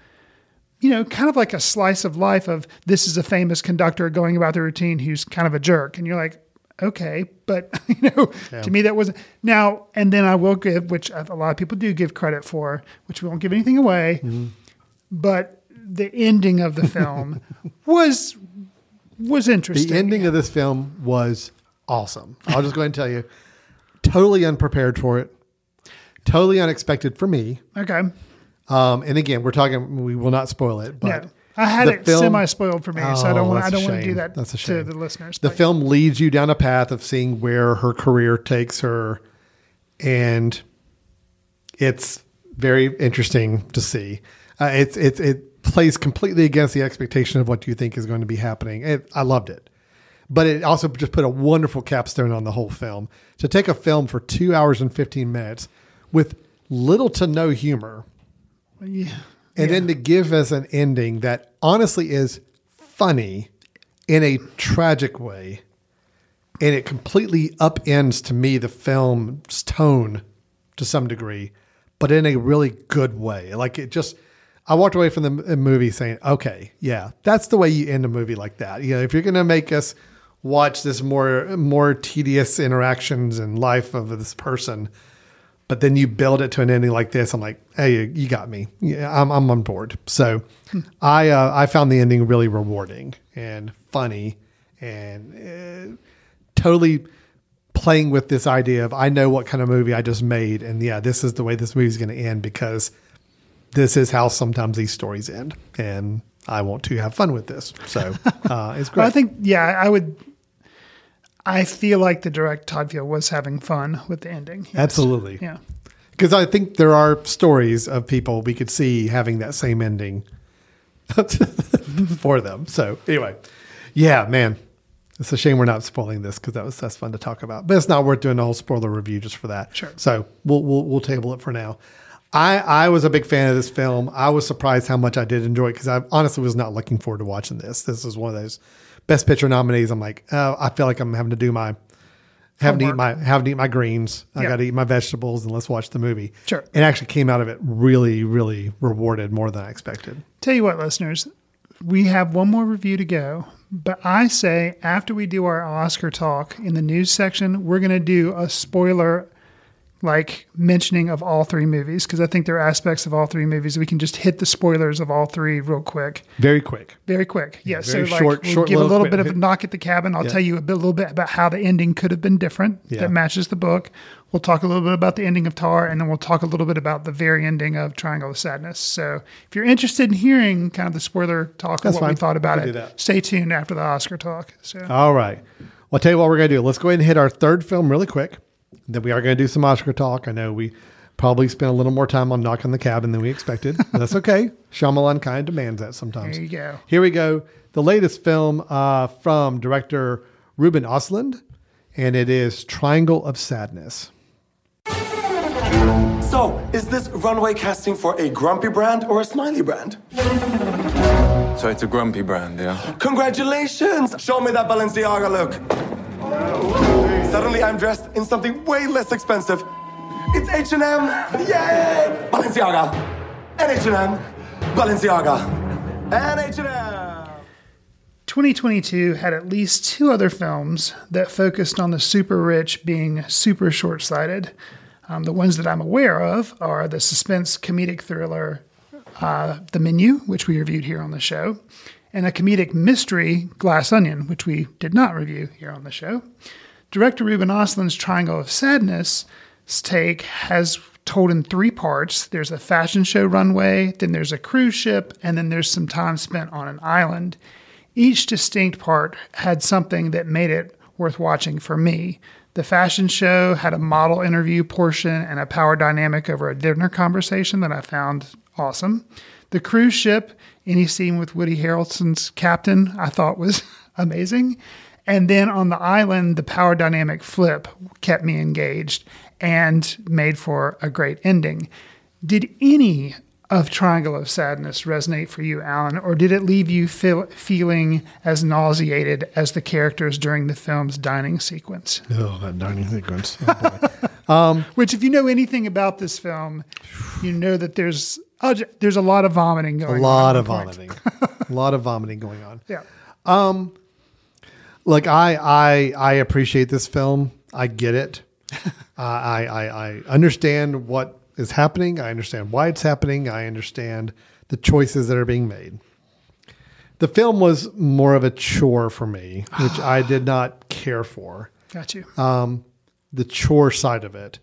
S2: you know, kind of like a slice of life of this is a famous conductor going about the routine who's kind of a jerk. And you're like, okay, but you know, to me that wasn't now. And then I will give, which a lot of people do give credit for, which we won't give anything away, mm-hmm. but the ending of the film was was interesting.
S1: The ending of this film was awesome. I'll just go ahead and tell you, totally unprepared for it, totally unexpected for me.
S2: okay,
S1: Um, and again, we're talking. We will not spoil it, but
S2: no, I had it
S1: film-
S2: semi spoiled for me, so I don't
S1: Oh,
S2: want. I don't want to do that
S1: That's a shame.
S2: to the listeners.
S1: the
S2: but-
S1: film leads you down a path of seeing where her career takes her, and it's very interesting to see. Uh, it's it's it plays completely against the expectation of what you think is going to be happening. It, I loved it, but it also just put a wonderful capstone on the whole film. To take a film for two hours and fifteen minutes with little to no humor,
S2: yeah,
S1: and then to give us an ending that honestly is funny in a tragic way and it completely upends to me the film's tone to some degree but in a really good way. Like it just i walked away from the movie saying okay yeah that's the way you end a movie like that. You know if you're going to make us watch this more more tedious interactions and life of this person but then you build it to an ending like this. I'm like, hey, you got me. Yeah, I'm, I'm on board. So I uh, I found the ending really rewarding and funny and uh, totally playing with this idea of I know what kind of movie I just made, and yeah, this is the way this movie's going to end because this is how sometimes these stories end, and I want to have fun with this. So uh, it's great.
S2: I think, yeah, I would. I feel like the direct Todd Field was having fun with the ending. Yes.
S1: Absolutely.
S2: Yeah.
S1: Because I think there are stories of people we could see having that same ending for them. So anyway, yeah, man, it's a shame we're not spoiling this because that was that's fun to talk about. But it's not worth doing a whole spoiler review just for that.
S2: Sure.
S1: So we'll we'll, we'll table it for now. I I was a big fan of this film. I was surprised how much I did enjoy it because I honestly was not looking forward to watching this. This is one of those best picture nominees. I'm like, oh, I feel like I'm having to do my having to eat my having to eat my greens. I
S2: Yeah.
S1: got to eat my vegetables and let's watch the movie.
S2: Sure.
S1: It actually came out of it really, really rewarded more than I expected.
S2: Tell you what, listeners, we have one more review to go. But I say after we do our Oscar talk in the news section, we're going to do a spoiler like mentioning of all three movies because I think there are aspects of all three movies we can just hit the spoilers of all three real quick.
S1: Very quick.
S2: Very quick. Yeah.
S1: very
S2: so like
S1: short-
S2: we'll
S1: short
S2: give a
S1: little quick
S2: bit of a knock at the cabin. I'll
S1: Yeah.
S2: tell you a bit, a little bit about how the ending could have been different
S1: Yeah.
S2: that matches the book. We'll talk a little bit about the ending of Tar, and then we'll talk a little bit about the very ending of Triangle of Sadness. So if you're interested in hearing kind of the spoiler talk
S1: That's
S2: of what we thought about
S1: We can
S2: it, stay tuned after the Oscar talk. So
S1: All right. Well, I'll tell you what we're going to do. Let's go ahead and hit our third film really quick. Then we are going to do some Oscar talk. I know we probably spent a little more time on Knock on the Cabin than we expected. but that's okay. Shyamalan kind of demands that sometimes.
S2: There you go.
S1: Here we go. The latest film uh, from director Ruben Ostlund, and it is Triangle of Sadness.
S7: So, is this runway casting for a grumpy brand or a smiley brand?
S8: So it's a grumpy brand, yeah?
S7: Congratulations! Show me that Balenciaga look. Suddenly, I'm dressed in something way less expensive. It's H&M! Yay! Balenciaga! And H&M! Balenciaga! And H&M!
S2: 2022 had at least two other films that focused on the super rich being super short sighted. Um, the ones that I'm aware of are the suspense comedic thriller uh, The Menu, which we reviewed here on the show, and a comedic mystery Glass Onion, which we did not review here on the show. Director Ruben Ostlund's Triangle of Sadness take has told in three parts. There's a fashion show runway, then there's a cruise ship, and then there's some time spent on an island. Each distinct part had something that made it worth watching for me. The fashion show had a model interview portion and a power dynamic over a dinner conversation that I found awesome. The cruise ship, any scene with Woody Harrelson's captain, I thought was amazing. And then on the island, the power dynamic flip kept me engaged and made for a great ending. Did any of Triangle of Sadness resonate for you, Alan, or did it leave you feel, feeling as nauseated as the characters during the film's dining sequence?
S1: Oh, that dining sequence. Oh,
S2: um, Which, if you know anything about this film, you know that there's uh, there's a lot of vomiting going on.
S1: A lot of vomiting. a lot of vomiting going on.
S2: Yeah.
S1: Um, look, I I I appreciate this film. I get it. uh, I, I I understand what is happening. I understand why it's happening. I understand the choices that are being made. The film was more of a chore for me, which I did not care for.
S2: Got you.
S1: Um, the chore side of it.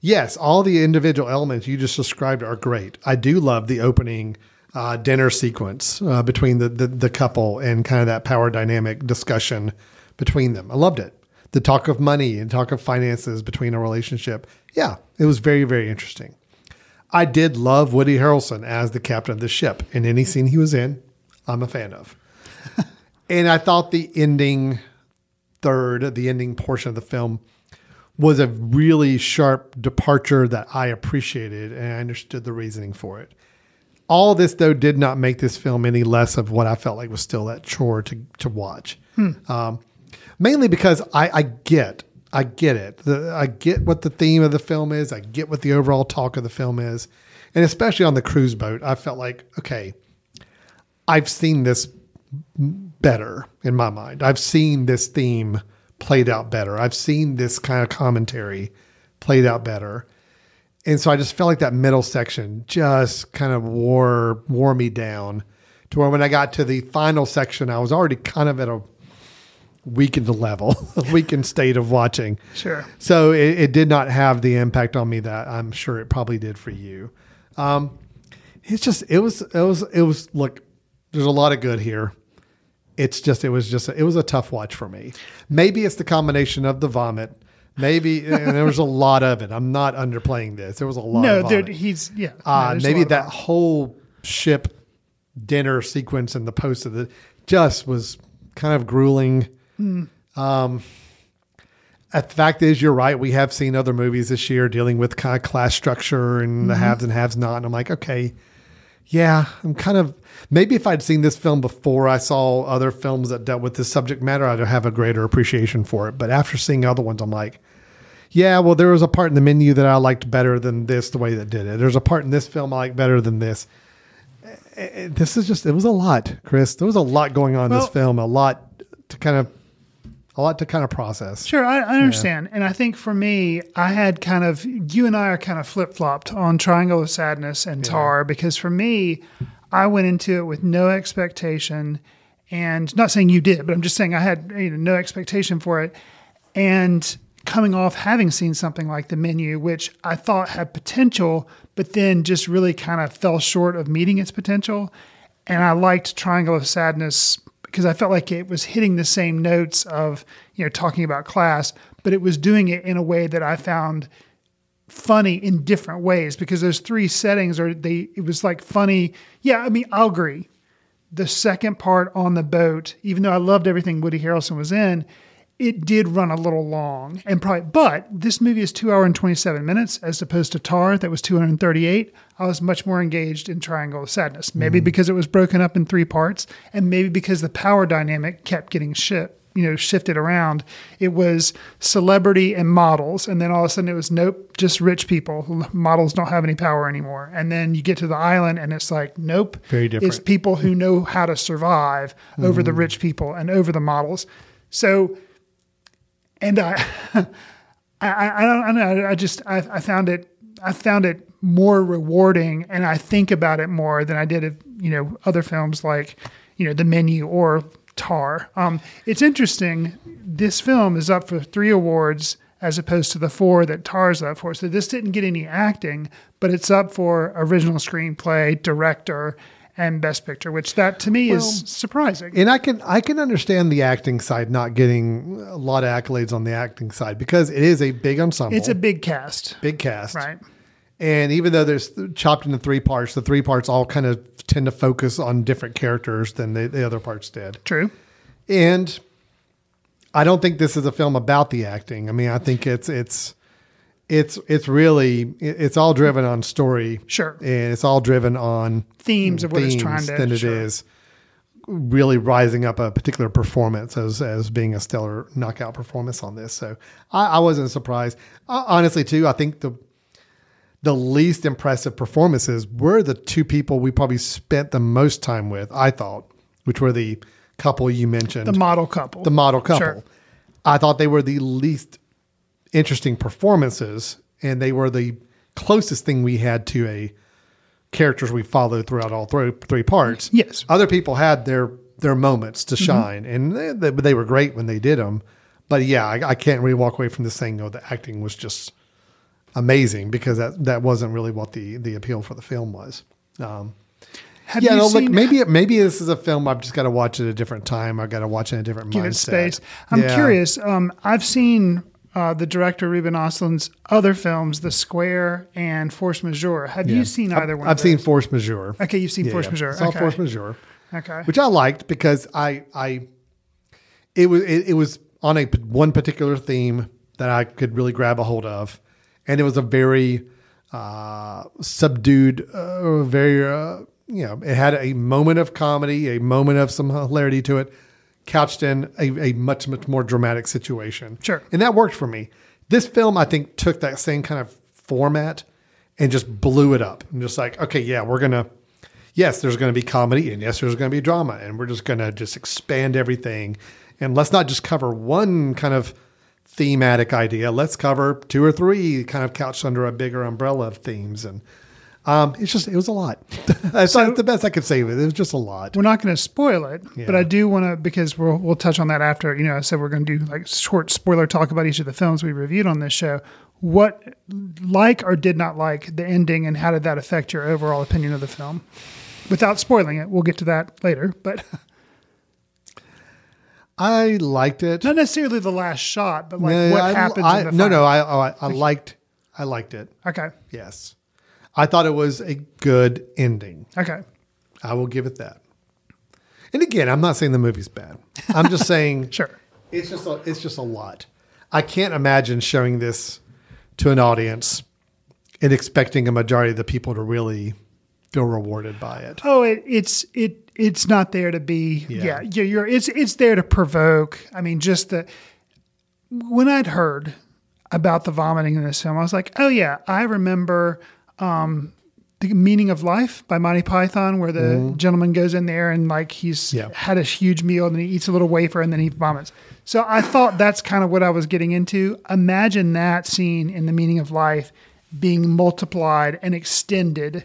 S1: Yes, all the individual elements you just described are great. I do love the opening uh, dinner sequence uh, between the, the the couple and kind of that power dynamic discussion between them. I loved it. The talk of money and talk of finances between a relationship yeah, it was very, very interesting. I did love Woody Harrelson as the captain of the ship. In any scene he was in, I'm a fan of. and I thought the ending third, the ending portion of the film, was a really sharp departure that I appreciated and I understood the reasoning for it. All this, though, did not make this film any less of what I felt like was still that chore to, to watch. Hmm. Um, mainly because I, I get I get it. The, I get what the theme of the film is. I get what the overall talk of the film is. And especially on the cruise boat, I felt like, okay, I've seen this better in my mind. I've seen this theme played out better. I've seen this kind of commentary played out better. And so I just felt like that middle section just kind of wore wore me down to where when I got to the final section, I was already kind of at a weakened level, a weakened state of watching.
S2: Sure.
S1: So it, it, did not have the impact on me that I'm sure it probably did for you. Um, it's just it was it was it was look. There's a lot of good here. It's just it was just it was a tough watch for me. Maybe it's the combination of the vomit. Maybe there was a lot of it. I'm not underplaying this. There was a lot.
S2: No, there, he's yeah.
S1: Uh, no, maybe that whole ship dinner sequence and the post of the just was kind of grueling Mm. Um, the fact is, you're right. We have seen other movies this year dealing with kind of class structure and mm-hmm. the haves and haves not. And I'm like, okay, yeah, I'm kind of maybe if I'd seen this film before I saw other films that dealt with this subject matter, I'd have a greater appreciation for it. But after seeing other ones, I'm like, yeah, well, there was a part in the menu that I liked better than this, the way that did it. There's a part in this film I like better than this. Eh, eh, this is just, it was a lot, Chris. There was a lot going on well, in this film, a lot to kind of a lot to kind of process.
S2: Sure, I, I understand. Yeah. And I think for me, I had kind of, you and I are kind of flip flopped on Triangle of Sadness and yeah. Tar because for me, I went into it with no expectation. And not saying you did, but I'm just saying I had you know, no expectation for it. And coming off having seen something like the menu, which I thought had potential, but then just really kind of fell short of meeting its potential. And I liked Triangle of Sadness because I felt like it was hitting the same notes of, you know, talking about class, but it was doing it in a way that I found funny in different ways because those three settings are they it was like funny. Yeah, I mean, I'll agree. The second part on the boat, even though I loved everything Woody Harrelson was in, it did run a little long and probably but this movie is two hour and 27 minutes as opposed to tar that was 238 i was much more engaged in triangle of sadness maybe mm. because it was broken up in three parts and maybe because the power dynamic kept getting shit you know shifted around it was celebrity and models and then all of a sudden it was nope just rich people models don't have any power anymore and then you get to the island and it's like nope
S1: very different
S2: it's people who know how to survive mm. over the mm-hmm. rich people and over the models so and I, I, I don't, know. I just, I, I found it, I found it more rewarding, and I think about it more than I did, of, you know, other films like, you know, The Menu or Tar. Um, it's interesting. This film is up for three awards as opposed to the four that Tar's up for. So this didn't get any acting, but it's up for original screenplay, director, and best picture, which that to me
S1: Well,
S2: is surprising.
S1: And I can I can understand the acting side not getting a lot of accolades on the acting side because it is a big ensemble.
S2: it's a big cast,
S1: big cast.
S2: right?
S1: And even though there's chopped into three parts, the three parts all kind of tend to focus on different characters than the, the other parts did.
S2: True.
S1: And I don't think this is a film about the acting. I mean, I think it's it's it's it's really it's all driven on story.
S2: Sure.
S1: And it's all driven on
S2: Themes of what it's trying to-
S1: than it
S2: sure.
S1: is really rising up a particular performance as as being a stellar knockout performance on this. So I, I wasn't surprised. Uh, honestly, too, I think the the least impressive performances were the two people we probably spent the most time with. I thought, which were the couple you mentioned,
S2: The model couple.
S1: the model couple.
S2: Sure.
S1: I thought they were the least interesting performances, and they were the closest thing we had to a characters we followed throughout all three three parts.
S2: Yes.
S1: other people had their their moments to
S2: Mhm.
S1: shine, and they, they, they were great when they did them. But yeah, I, I can't really walk away from this saying, "Oh, the acting was just amazing," because that that wasn't really what the the appeal for the film was. Um,
S2: Have
S1: yeah,
S2: you
S1: no, look,
S2: seen-
S1: maybe maybe this is a film I've just got to watch at a different time. I've got to watch it in a different
S2: give
S1: mindset.
S2: it space. I'm
S1: Yeah.
S2: curious. Um, I've seen uh, the director Ruben Ostlund's other films, The Square and Force Majeure. Have
S1: Yeah.
S2: you seen
S1: I've-
S2: either one?
S1: I've seen? Force Majeure.
S2: Okay, you've seen Force Majeure.
S1: Saw
S2: Okay.
S1: Force Majeure.
S2: Okay.
S1: which I liked because I I it was it, it was on a one particular theme that I could really grab a hold of, and it was a very uh, subdued, uh, very uh, you know, it had a moment of comedy, a moment of some hilarity to it, couched in a, a much much more dramatic situation.
S2: Sure.
S1: and that worked for me. This film, I think, took that same kind of format and just blew it up. And just like, okay, yeah, we're gonna yes, there's going to be comedy and yes, there's going to be drama. And we're just going to just expand everything. And let's not just cover one kind of thematic idea. Let's cover two or three kind of couched under a bigger umbrella of themes. And um, it's just, it was a lot. That's not the best I could say it. It was just a lot.
S2: We're not going to spoil it, but I do want to because we'll we'll touch on that after. You know, I said we're going to do like short spoiler talk about each of the films we reviewed on this show. What like or did not like the ending, and how did that affect your overall opinion of the film? Without spoiling it, we'll get to that later. But
S1: I liked it.
S2: not necessarily the last shot, but like
S1: No,
S2: what
S1: I-
S2: happens.
S1: I-
S2: in the
S1: no, no.
S2: Oh,
S1: I, I, I liked, I liked it.
S2: Okay.
S1: Yes. I thought it was a good ending.
S2: Okay.
S1: I will give it that. And again, I'm not saying the movie's bad. I'm just saying
S2: Sure.
S1: it's just a, it's just a lot. I can't imagine showing this to an audience and expecting a majority of the people to really feel rewarded by it.
S2: Oh, it, it's it it's not there to be.
S1: Yeah.
S2: Yeah, you're it's it's there to provoke. I mean, just the when I'd heard about the vomiting in this film, I was like, oh yeah, I remember um, the Meaning of Life by Monty Python, where the
S1: Mhm.
S2: gentleman goes in there and like he's
S1: Yeah.
S2: had a huge meal and he eats a little wafer and then he vomits. So I thought that's kind of what I was getting into. Imagine that scene in the Meaning of Life being multiplied and extended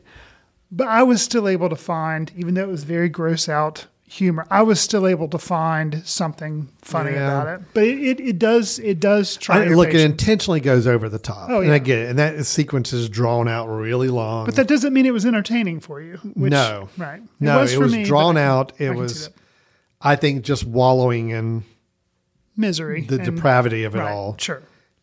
S2: but I was still able to find, even though it was very gross out humor, I was still able to find something funny
S1: Yeah.
S2: about it. But it, it, it does it does try.
S1: I, look, it intentionally goes over the top.
S2: Oh,
S1: And
S2: yeah.
S1: I get it. And that sequence is drawn out really long.
S2: but that doesn't mean it was entertaining for you. Which,
S1: no.
S2: right? It
S1: No,
S2: was
S1: it was
S2: me,
S1: drawn
S2: I
S1: out.
S2: I
S1: It
S2: see
S1: was. I think, just wallowing in
S2: misery,
S1: the
S2: and-
S1: depravity of it
S2: right,
S1: all.
S2: Sure.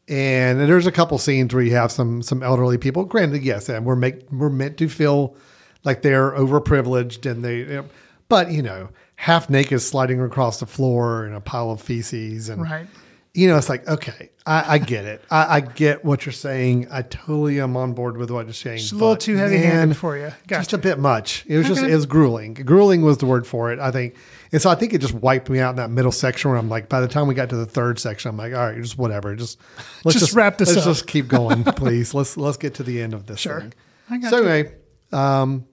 S1: And there's a couple scenes where you have some some elderly people. Granted, yes, and we're make we're meant to feel like they're overprivileged and they, but you know, half naked sliding across the floor in a pile of feces and
S2: Right.
S1: You know, it's like okay, I, I get it. I, I get what you're saying. I totally am on board with what you're saying.
S2: Just a little too heavy-handed for you.
S1: Just a bit much. It was just
S2: Okay.
S1: it was grueling. Grueling was the word for it. I think, and so I think it just wiped me out in that middle section where I'm like, by the time we got to the third section, I'm like, all right, just whatever, just let's
S2: Just wrap this up.
S1: let's
S2: up.
S1: just keep going, please. let's let's get to the end of this
S2: Sure.
S1: thing.
S2: I got
S1: so
S2: you.
S1: anyway, um,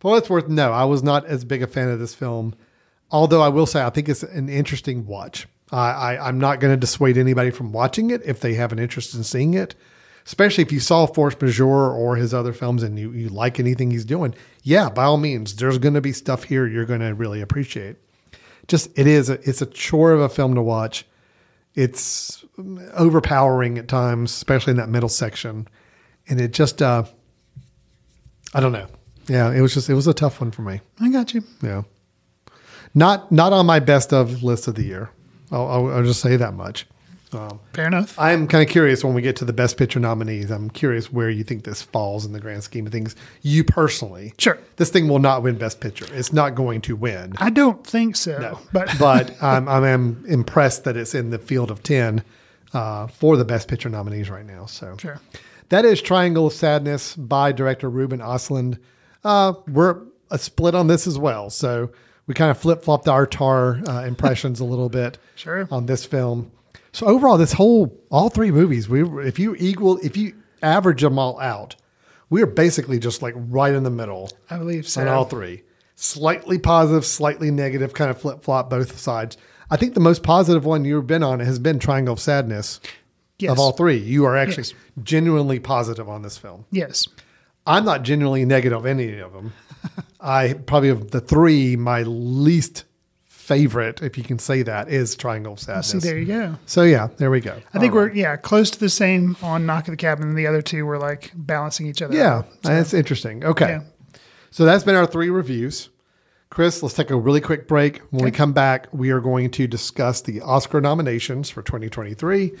S1: for what it's worth, no, I was not as big a fan of this film. Although I will say, I think it's an interesting watch. I, I, I'm not going to dissuade anybody from watching it if they have an interest in seeing it. Especially if you saw Force Majeure or his other films and you, you like anything he's doing. Yeah, by all means, there's going to be stuff here you're going to really appreciate. Just it is a, it's a chore of a film to watch. it's overpowering at times, especially in that middle section, and it just uh, I don't know. Yeah, it was just it was a tough one for me.
S2: I got you.
S1: Yeah, not not on my best of list of the year. I'll, I'll, I'll just say that much. Um,
S2: Fair enough.
S1: I'm kind of curious when we get to the best picture nominees. I'm curious where you think this falls in the grand scheme of things. You personally,
S2: Sure.
S1: this thing will not win best picture. It's not going to win.
S2: I don't think so.
S1: No,
S2: But
S1: but I'm, I am impressed that it's in the field of ten uh, for the best picture nominees right now. So
S2: Sure.
S1: That is Triangle of Sadness by director Ruben Ostlund. Uh, we're a split on this as well, so we kind of flip flopped our tar uh, impressions a little bit
S2: Sure.
S1: on this film. So overall, this whole all three movies, we if you equal if you average them all out, we are basically just like right in the middle
S2: I believe so.
S1: on all three. Slightly positive, slightly negative, kind of flip flop both sides. I think the most positive one you've been on has been Triangle of Sadness
S2: Yes.
S1: of all three. You are actually
S2: Yes.
S1: genuinely positive on this film.
S2: Yes.
S1: I'm not genuinely negative of any of them. I probably of the three, my least favorite, if you can say that, is Triangle of Sadness.
S2: See, there you go.
S1: So yeah, there we go.
S2: I think
S1: All right.
S2: we're yeah close to the same on Knock at the Cabin, and the other two were like balancing each other.
S1: Yeah,
S2: out.
S1: that's interesting. Okay.
S2: Yeah.
S1: So that's been our three reviews. Chris, let's take a really quick break. When we come back, we are going to discuss the Oscar nominations for 2023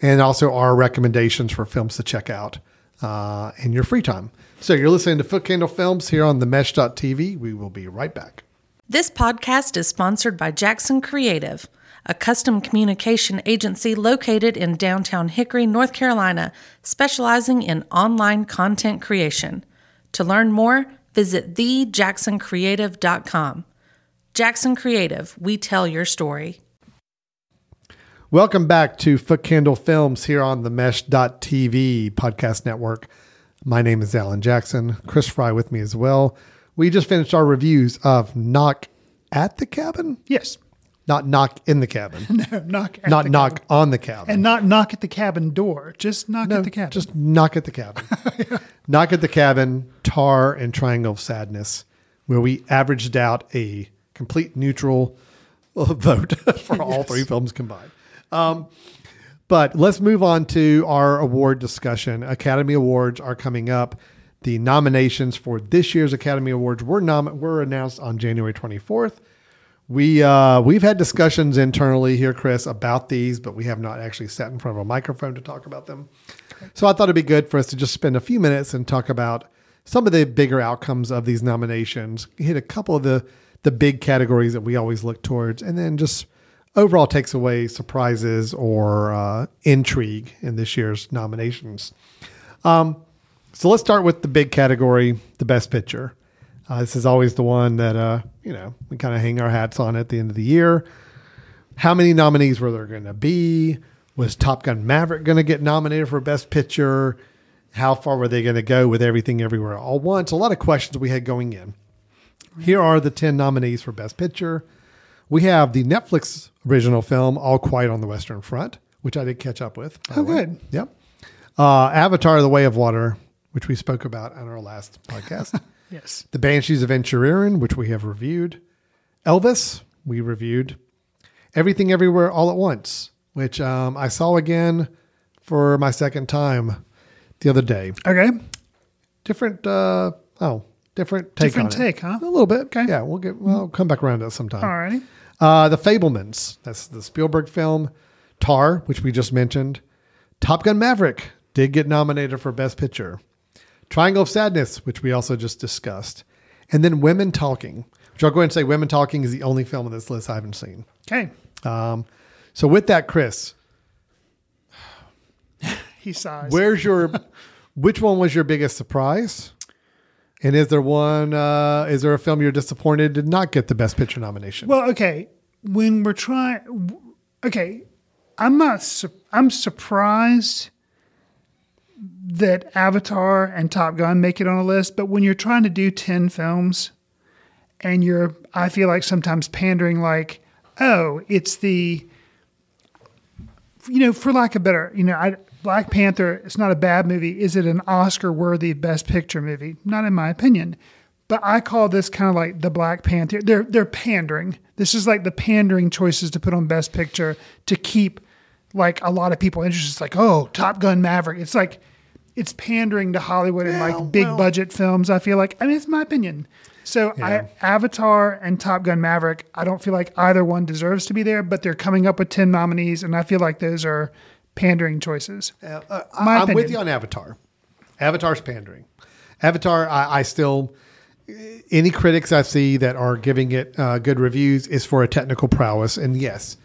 S1: and also our recommendations for films to check out uh, in your free time. So you're listening to Foot Candle Films here on the mesh.tv. We will be right back.
S9: This podcast is sponsored by Jackson Creative, a custom communication agency located in downtown Hickory, North Carolina, specializing in online content creation. To learn more, visit thejacksoncreative.com. Jackson Creative, we tell your story.
S1: Welcome back to Foot Candle Films here on the Mesh.tv podcast network. My name is Alan Jackson. Chris Fry with me as well. We just finished our reviews of Knock at the Cabin,
S2: Yes.
S1: not Knock in the Cabin,
S2: No, knock. At
S1: not
S2: the
S1: Knock
S2: cabin.
S1: on the Cabin.
S2: and not knock at the cabin door. Just knock
S1: no,
S2: at the cabin.
S1: just Knock at the Cabin. Knock at the Cabin, Tar, and Triangle of Sadness, where we averaged out a complete neutral vote for all
S2: Yes.
S1: three films combined. Um, but let's move on to our award discussion. Academy Awards are coming up. The nominations for this year's Academy Awards were nom- were announced on January 24th. We uh, we've had discussions internally here, Chris, about these, but we have not actually sat in front of a microphone to talk about them. So I thought it'd be good for us to just spend a few minutes and talk about some of the bigger outcomes of these nominations, hit a couple of the the big categories that we always look towards, and then just overall takes away surprises or uh, intrigue in this year's nominations. Um, so let's start with the big category, the best picture. Uh, this is always the one that uh, you know we kind of hang our hats on at the end of the year. How many nominees were there going to be? Was Top Gun Maverick going to get nominated for Best Picture? How far were they going to go with everything everywhere all once? A lot of questions we had going in. Here are the 10 nominees for Best Picture. We have the Netflix original film, All Quiet on the Western Front, which I did catch up with.
S2: Oh, good.
S1: Yep. Uh, Avatar The Way of Water, which we spoke about on our last podcast.
S2: yes.
S1: The Banshees of Inisherin, which we have reviewed. Elvis, we reviewed. Everything Everywhere All at Once, which um, I saw again for my second time the other day.
S2: Okay.
S1: Different, uh, oh, different take
S2: Different
S1: on it.
S2: take, huh?
S1: A little bit.
S2: Okay.
S1: Yeah, we'll get. Well, come back around to it sometime.
S2: All right.
S1: Uh, the Fabelmans. That's the Spielberg film. Tar, which we just mentioned. Top Gun Maverick did get nominated for Best Picture. Triangle of Sadness, which we also just discussed. And then Women Talking, which I'll go ahead and say Women Talking is the only film on this list I haven't seen.
S2: Okay.
S1: Um, so with that, Chris,
S2: He sighs.
S1: where's your, which one was your biggest surprise? And is there one, uh, is there a film you're disappointed did not get the Best Picture nomination?
S2: Well, okay. When we're trying, okay, I'm not. Su- I'm surprised that Avatar and Top Gun make it on a list. But when you're trying to do ten films, and you're, I feel like sometimes pandering, like, oh, it's the, you know, for lack of better, you know, I, Black Panther. It's not a bad movie. Is it an Oscar-worthy Best Picture movie? Not in my opinion. But I call this kind of like the Black Panther. They're they're pandering. This is like the pandering choices to put on Best Picture to keep like a lot of people interested. It's like, oh, Top Gun Maverick. It's like it's pandering to Hollywood and like big
S1: well-
S2: budget films. I feel like I mean it's my opinion. So
S1: Yeah.
S2: I, Avatar and Top Gun Maverick, I don't feel like either one deserves to be there, but they're coming up with ten nominees, and I feel like those are pandering choices.
S1: Uh,
S2: My
S1: I, am with you on Avatar. Avatar's pandering. Avatar, I, I still any critics I see that are giving it uh, good reviews is for a technical prowess, and yes,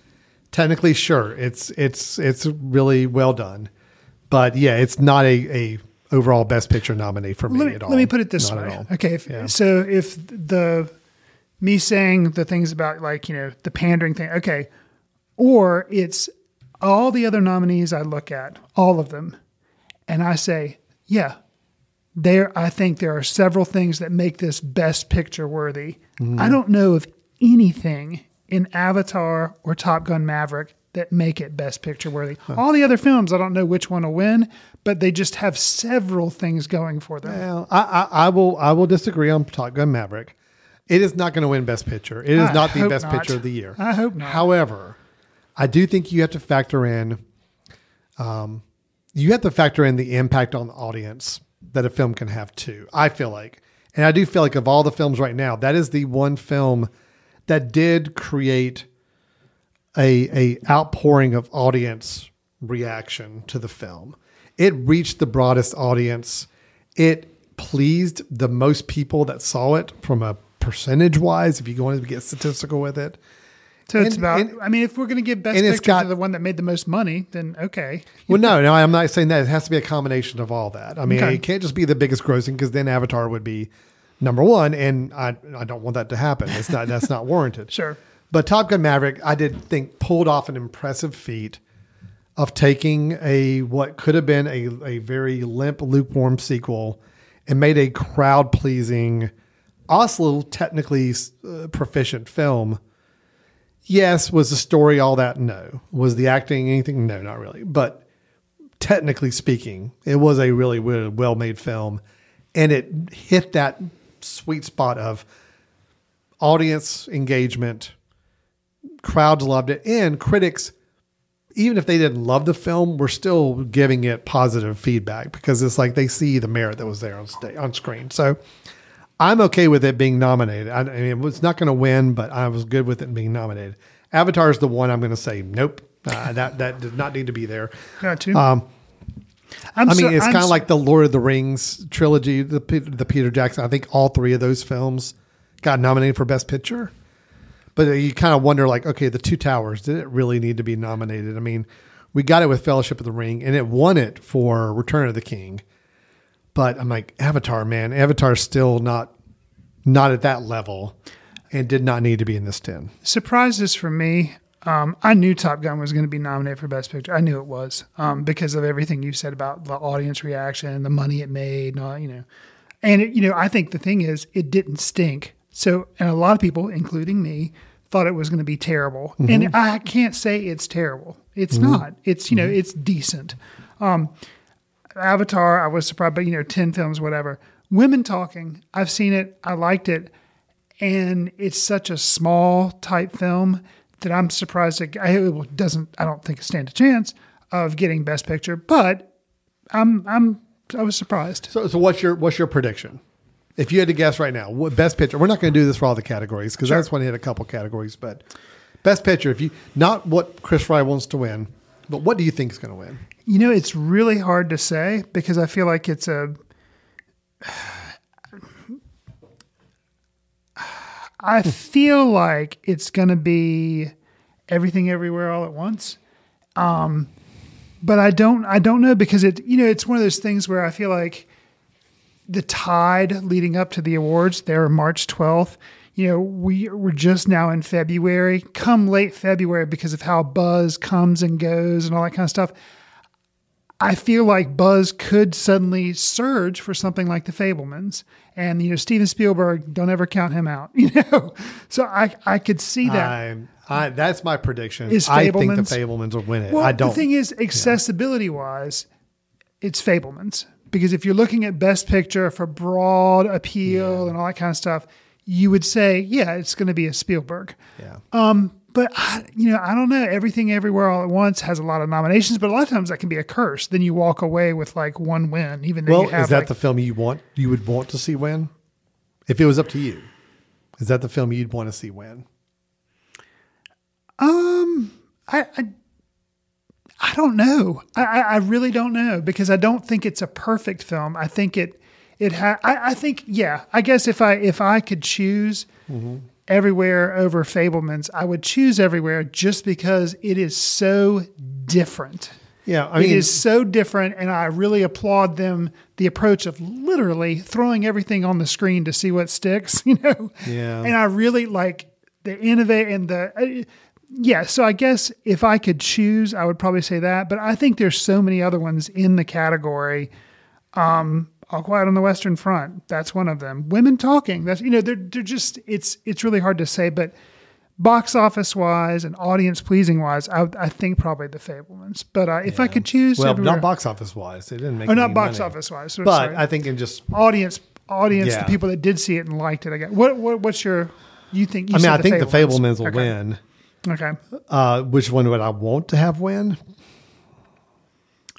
S1: technically, sure, it's it's it's really well done, but yeah, it's not a, a overall Best Picture nominee for me
S2: let me,
S1: at all.
S2: Let me put it this
S1: Not
S2: way. Okay. If,
S1: Yeah.
S2: So if the me saying the things about like, you know, the pandering thing, okay. Or it's all the other nominees I look at, all of them, and I say, yeah, there I think there are several things that make this best picture worthy.
S1: Mm-hmm.
S2: I don't know of anything in Avatar or Top Gun Maverick that make it best picture worthy. All the other films, I don't know which one will win, but they just have several things going for them.
S1: Well, I, I, I will I will disagree on Top Gun Maverick. It is not going to win Best Picture. It is
S2: I
S1: not the best
S2: not.
S1: picture of the year.
S2: I hope not.
S1: However, I do think you have to factor in, um, you have to factor in the impact on the audience that a film can have too. I feel like, and I do feel like of all the films right now, that is the one film that did create a a outpouring of audience reaction to the film. It reached the broadest audience. It pleased the most people that saw it from a percentage wise. If you wanted to get statistical with it,
S2: So it's
S1: And-
S2: about.
S1: and-
S2: I mean, if we're going to give best picture
S1: got-
S2: to the one that made the most money, then okay.
S1: well, no, no, I'm not saying that. It has to be a combination of all that. I mean,
S2: Okay.
S1: it can't just be the biggest grossing because then Avatar would be number one, and I I don't want that to happen. It's not that's not warranted.
S2: Sure.
S1: But Top Gun Maverick, I did think pulled off an impressive feat of taking a what could have been a, a very limp, lukewarm sequel and made a crowd pleasing, also technically uh, proficient film. Yes, was the story all that? No. Was the acting anything? No, not really. But technically speaking, it was a really, well made film. And it hit that sweet spot of audience engagement. Crowds loved it. And critics, even if they didn't love the film, were still giving it positive feedback because it's like they see the merit that was there on, sta- on screen. So I'm okay with it being nominated. I, I mean, it was not going to win, but I was good with it being nominated. Avatar is the one I'm going to say, nope, uh, that that did not need to be there.
S2: Got to.
S1: Um,
S2: I'm
S1: I mean,
S2: so-
S1: it's kind of
S2: so-
S1: like the Lord of the Rings trilogy, the the Peter Jackson. I think all three of those films got nominated for Best Picture. But you kind of wonder, like, okay, the Two Towers, did it really need to be nominated? I mean, we got it with Fellowship of the Ring, and it won it for Return of the King. But I'm like, Avatar, man, Avatar's still not not at that level, and did not need to be in this ten.
S2: surprises for me. Um, I knew Top Gun was going to be nominated for Best Picture. I knew it was um, because of everything you said about the audience reaction, the money it made, and all, you know. And it, you know, I think the thing is, it didn't stink. So, and a lot of people, including me, thought it was going to be terrible. And I can't say it's terrible. It's not. It's you know, it's decent. Um, Avatar, I was surprised, but you know, ten films, whatever. Women talking. I've seen it. I liked it and it's such a small type film that I'm surprised it, it doesn't. I don't think it stand a chance of getting Best Picture, but I'm I'm I was surprised.
S1: So, so what's your what's your prediction? If you had to guess right now, what best picture? We're not going to do this for all the categories because I just want to hit a couple categories. But best picture, if you not what Chris Fry wants to win, but what do you think is going to win?
S2: You know, it's really hard to say because I feel like it's a. I feel like it's going to be everything everywhere all at once. Um, but I don't I don't know because it you know it's one of those things where I feel like the tide leading up to the awards there March 12th you know we we're just now in February come late February because of how buzz comes and goes and all that kind of stuff I feel like buzz could suddenly surge for something like the Fabelmans and you know Steven Spielberg don't ever count him out you know so I I could see that
S1: I'm, I, that's my prediction.
S2: Is
S1: I think the Fabelmans- will win it.
S2: Well,
S1: I don't.
S2: The thing is, accessibility wise, it's Fabelmans. Because if you're looking at Best Picture for broad appeal and all that kind of stuff, you would say, yeah, it's going to be a Spielberg.
S1: yeah.
S2: But but I, you know, I don't know. Everything Everywhere All at Once has a lot of nominations, but a lot of times that can be a curse. Then you walk away with like one win, even though
S1: Well,
S2: you have
S1: is that
S2: like,
S1: the film you want you would want to see win? If it was up to you, is that the film you'd want to see win?
S2: Um, I, I, I don't know. I, I I really don't know because I don't think it's a perfect film. I think it, it ha- I, I think yeah. I guess if I if I could choose everywhere over Fabelmans, I would choose everywhere just because it is so different.
S1: Yeah, I mean- it
S2: is so different, and I really applaud them the approach of literally throwing everything on the screen to see what sticks. You know,
S1: Yeah.
S2: and I really like the innovate and the uh, yeah. So I guess if I could choose, I would probably say that. But I think there's so many other ones in the category. Um, All Quiet on the Western Front, that's one of them. Women Talking, that's you know they're they're just it's it's really hard to say, but box office wise and audience pleasing wise, I, I think probably the Fabelmans. But uh, if I could choose,
S1: Well,
S2: everywhere-
S1: not box office wise. It didn't make.
S2: Or not
S1: any
S2: box
S1: money.
S2: office wise. so
S1: But
S2: sorry.
S1: I think in just
S2: audience, audience,
S1: Yeah.
S2: the people that did see it and liked it. I guess. What, what what's your? You think? You
S1: I mean, I think the
S2: Fabelmans.
S1: Fabelmans will
S2: Okay.
S1: win.
S2: Okay.
S1: Uh, which one would I want to have win?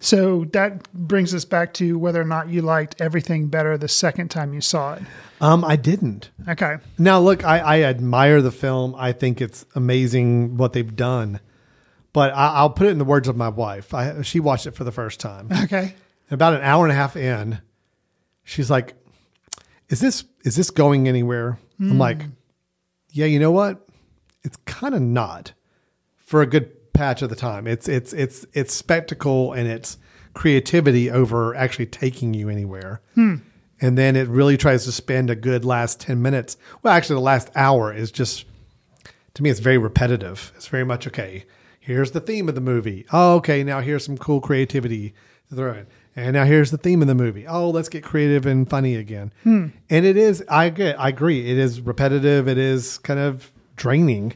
S2: So that brings us back to whether or not you liked everything better the second time you saw it.
S1: Um, I didn't.
S2: Okay.
S1: Now, look, I, I admire the film. I think it's amazing what they've done. But I, I'll put it in the words of my wife. I, she watched it for the first time.
S2: Okay.
S1: About an hour and a half in, she's like, "Is this is this going anywhere?" I'm
S2: Hmm.
S1: like, "Yeah, you know what? It's kind of not for a good patch of the time. It's it's it's it's spectacle and it's creativity over actually taking you anywhere."
S2: Hmm.
S1: And then it really tries to spend a good last 10 minutes. Well, actually, the last hour is just, to me, it's very repetitive. It's very much, okay, here's the theme of the movie. Oh, okay, now here's some cool creativity to throw in. And now here's the theme of the movie. Oh, let's get creative and funny again.
S2: Hmm.
S1: And it is, I get, I agree. It is repetitive. It is kind of draining.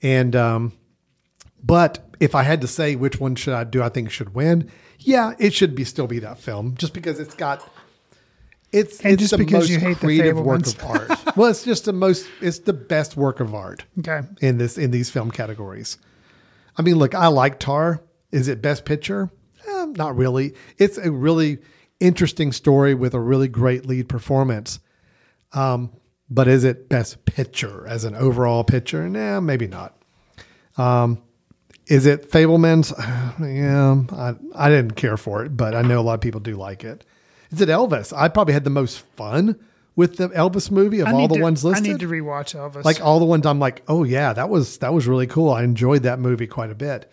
S1: And, um, but if I had to say which one should I do, I think should win. Yeah, it should be still be that film just because it's got, it's,
S2: And
S1: it's
S2: just
S1: the
S2: because
S1: most
S2: you hate the
S1: creative work
S2: Fabelmans.
S1: of art. well, it's just the most, it's the best work of art
S2: Okay.
S1: in this, in these film categories. I mean, look, I like Tar. Is it best picture? Eh, not really. It's a really interesting story with a really great lead performance. Um, but is it best picture as an overall picture? Nah, maybe not. Um, is it Fabelman's? Yeah, I, I didn't care for it, but I know a lot of people do like it. Is it Elvis? I probably had the most fun with the Elvis movie of all the
S2: to-
S1: ones listed.
S2: I need to rewatch Elvis.
S1: Like all the ones I'm like, oh yeah, that was that was really cool. I enjoyed that movie quite a bit.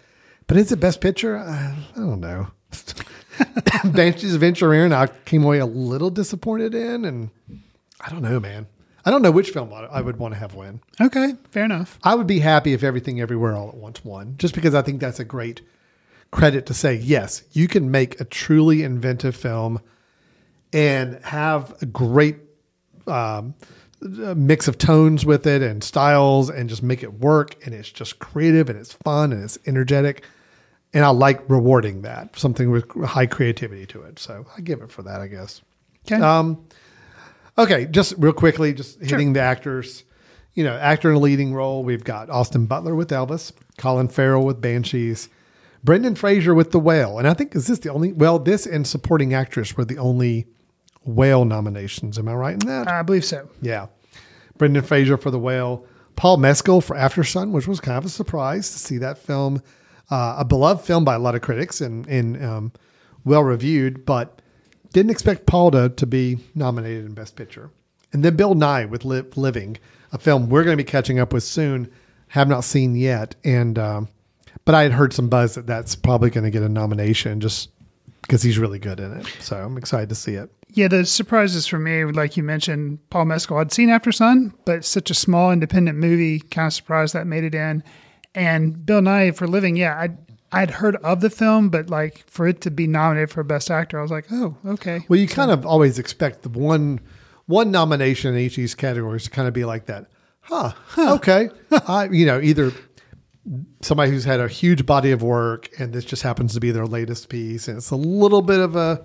S1: But is it best picture? Uh, I don't know. Banshees Inisherin, I came away a little disappointed in, and I don't know, man. I don't know which film I would want to have win.
S2: okay, fair enough.
S1: I would be happy if everything everywhere all at once won, just because I think that's a great credit to say, yes, you can make a truly inventive film and have a great um, mix of tones with it and styles and just make it work. And it's just creative and it's fun and it's energetic. And I like rewarding that, something with high creativity to it. So I give it for that, I guess.
S2: Okay.
S1: Um, okay, just real quickly, just hitting the actors. You know, actor in a leading role, we've got Austin Butler with Elvis, Colin Farrell with Banshees, Brendan Fraser with The Whale. And I think, is this the only, well, this and supporting actress were the only whale nominations. Am I right in that?
S2: I believe so.
S1: Yeah. Brendan Fraser for The Whale. Paul Mescal for Aftersun, which was kind of a surprise to see that film. Uh, a beloved film by a lot of critics and, and um, well reviewed, but didn't expect Paul to, be nominated in Best Picture. And then Bill Nighy with Li- Living, a film we're going to be catching up with soon, have not seen yet. And, um, but I had heard some buzz that that's probably going to get a nomination just because he's really good in it. So I'm excited to see it.
S2: Yeah, the surprises for me, like you mentioned, Paul Mescal. I'd seen Aftersun, but such a small independent movie, kind of surprised that made it in. And Bill Nighy for Living, yeah, I'd, I'd heard of the film, but like for it to be nominated for Best Actor, I was like, oh, okay.
S1: Well, you kind of always expect the one one nomination in each of these categories to kind of be like that. Huh. Okay. I, you know, either somebody who's had a huge body of work and this just happens to be their latest piece, and it's a little bit of a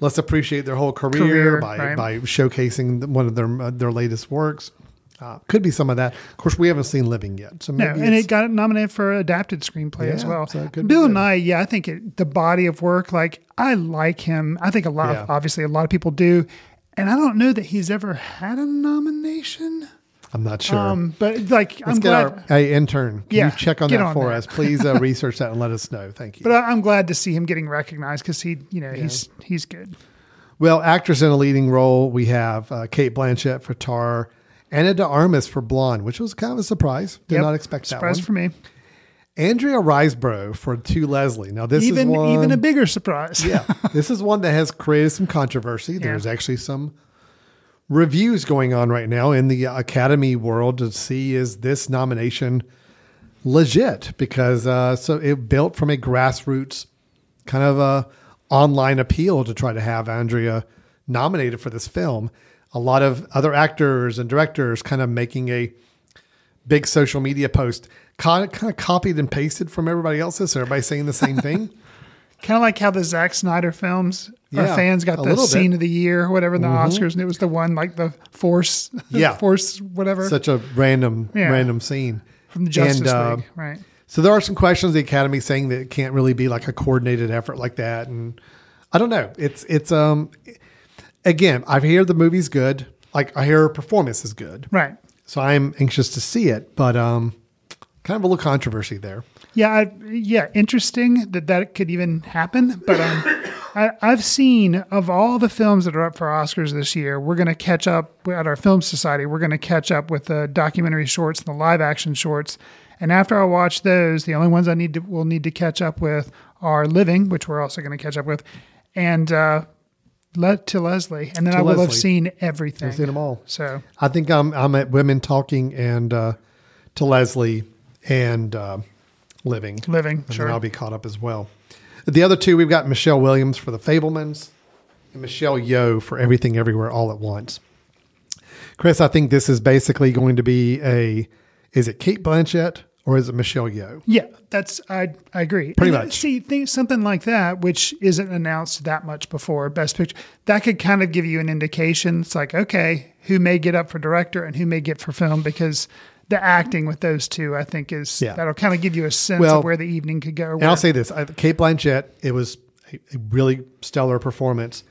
S1: let's appreciate their whole career,
S2: Career,
S1: by
S2: right.
S1: by showcasing one of their uh, their latest works. Uh, could be some of that. Of course, we haven't seen Living yet, so
S2: No, and it got nominated for adapted screenplay as well.
S1: so it could
S2: Bill
S1: good.
S2: Nighy, yeah, I think it, the body of work, like I like him. I think a lot
S1: Yeah.
S2: of obviously a lot of people do, and I don't know that he's ever had a nomination.
S1: I'm not sure.
S2: Um, but like
S1: Let's
S2: I'm
S1: get
S2: glad.
S1: our hey, intern. Can
S2: Yeah,
S1: you check on that
S2: on
S1: for
S2: that.
S1: us? Please uh, research that and let us know. Thank you.
S2: but I, I'm glad to see him getting recognized because he, you know, he's he's good.
S1: Well, actress in a leading role, we have uh, Cate Blanchett for Tar, Ana de Armas for Blonde, which was kind of a surprise. Did
S2: Yep.
S1: not expect that
S2: Surprise for me.
S1: Andrea Riseborough for To Leslie. Now, this
S2: even
S1: is one.
S2: even a bigger surprise.
S1: yeah, this is one that has created some controversy. There's actually some reviews going on right now in the Academy world to see is this nomination legit because uh, so it built from a grassroots kind of a online appeal to try to have Andrea nominated for this film. A lot of other actors and directors kind of making a big social media post, kind of, kind of copied and pasted from everybody else's. So everybody saying the same thing.
S2: kind of like how the Zack Snyder films. Our
S1: Yeah,
S2: fans got the scene
S1: bit.
S2: of the year, or whatever, in the
S1: Mhm.
S2: Oscars, and it was the one like the Force,
S1: Yeah.
S2: Force, whatever.
S1: Such a random,
S2: Yeah.
S1: random scene
S2: From the Justice
S1: And, uh,
S2: League, right.
S1: So there are some questions the Academy saying that it can't really be like a coordinated effort like that, and I don't know. It's it's um again, I hear the movie's good. Like I hear her performance is good,
S2: Right.
S1: So I'm anxious to see it, but um, kind of a little controversy there.
S2: Yeah, I, yeah, interesting that that could even happen. But um, I, I've seen of all the films that are up for Oscars this year, we're going to catch up at our film society. We're going to catch up with the documentary shorts and the live action shorts. And after I watch those, the only ones I need to will need to catch up with are Living, which we're also going to catch up with, and uh, let to Leslie, and then I will have seen everything.
S1: I've seen them all.
S2: So
S1: I think I'm I'm at Women Talking and uh, to Leslie and uh, Living.
S2: Living,
S1: and
S2: sure.
S1: I'll be caught up as well. The other two, we've got Michelle Williams for The Fabelmans and Michelle Yeoh for Everything Everywhere All at Once. Chris, I think this is basically going to be a is it Cate Blanchett or is it Michelle Yeoh?
S2: Yeah, that's I I agree.
S1: Pretty
S2: And,
S1: much.
S2: See, think something like that, which isn't announced that much before Best Picture, that could kind of give you an indication. It's like, okay, who may get up for director and who may get for film because the acting with those two, I think, is
S1: Yeah.
S2: that'll kind of give you a sense
S1: Well,
S2: of where the evening could go.
S1: And I'll say this: I, Cate Blanchett, it was a, a really stellar performance,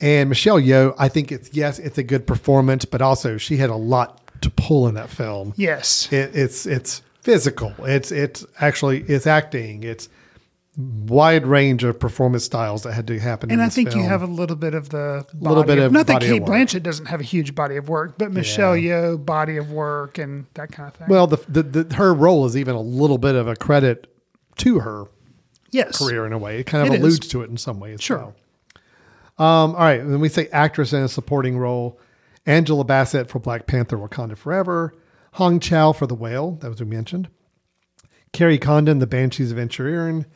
S1: and Michelle Yeoh, I think it's yes, it's a good performance, but also she had a lot to pull in that film.
S2: yes,
S1: It, it's it's physical. It's it's actually it's acting. It's wide range of performance styles that had to happen.
S2: and I think you have a little bit of the
S1: Little bit of
S2: not that
S1: of Cate.
S2: Blanchett doesn't have a huge body of work, but Michelle Yeoh body of work and that kind of thing.
S1: well, the, the the her role is even a little bit of a credit to her
S2: yes,
S1: career in a way. It kind of
S2: It is.
S1: alludes to it in some ways.
S2: Sure.
S1: well. Um, all right. When we say actress in a supporting role, Angela Bassett for Black Panther Wakanda Forever, Hong Chau for The Whale, that was we mentioned, Kerry Condon, The Banshees of Inisherin,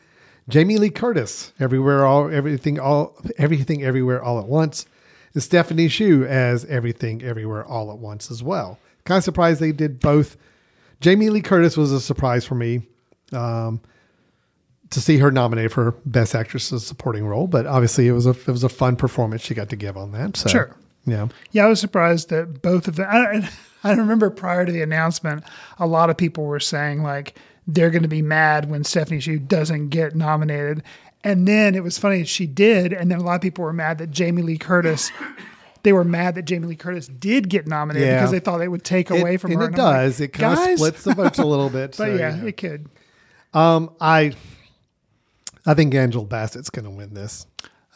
S1: Jamie Lee Curtis, Everywhere, All, Everything, All, Everything, Everywhere, All at Once, and Stephanie Hsu as Everything, Everywhere, All at Once as well. Kind of surprised they did both. Jamie Lee Curtis was a surprise for me. Um, to see her nominated for Best Actress in Supporting Role, but obviously it was a it was a fun performance she got to give on that. So,
S2: Sure.
S1: yeah,
S2: Yeah, I was surprised that both of them. I, I remember prior to the announcement, a lot of people were saying like they're going to be mad when Stephanie Hsu doesn't get nominated, and then it was funny she did, and then a lot of people were mad that Jamie Lee Curtis. They were mad that Jamie Lee Curtis did get nominated
S1: Yeah.
S2: because they thought it would take away
S1: It-
S2: from
S1: and
S2: her.
S1: it
S2: I'm like,
S1: does. it kind of splits the votes a little bit.
S2: but
S1: so,
S2: yeah,
S1: you know.
S2: it could.
S1: um, I I think Angela Bassett's going to win this.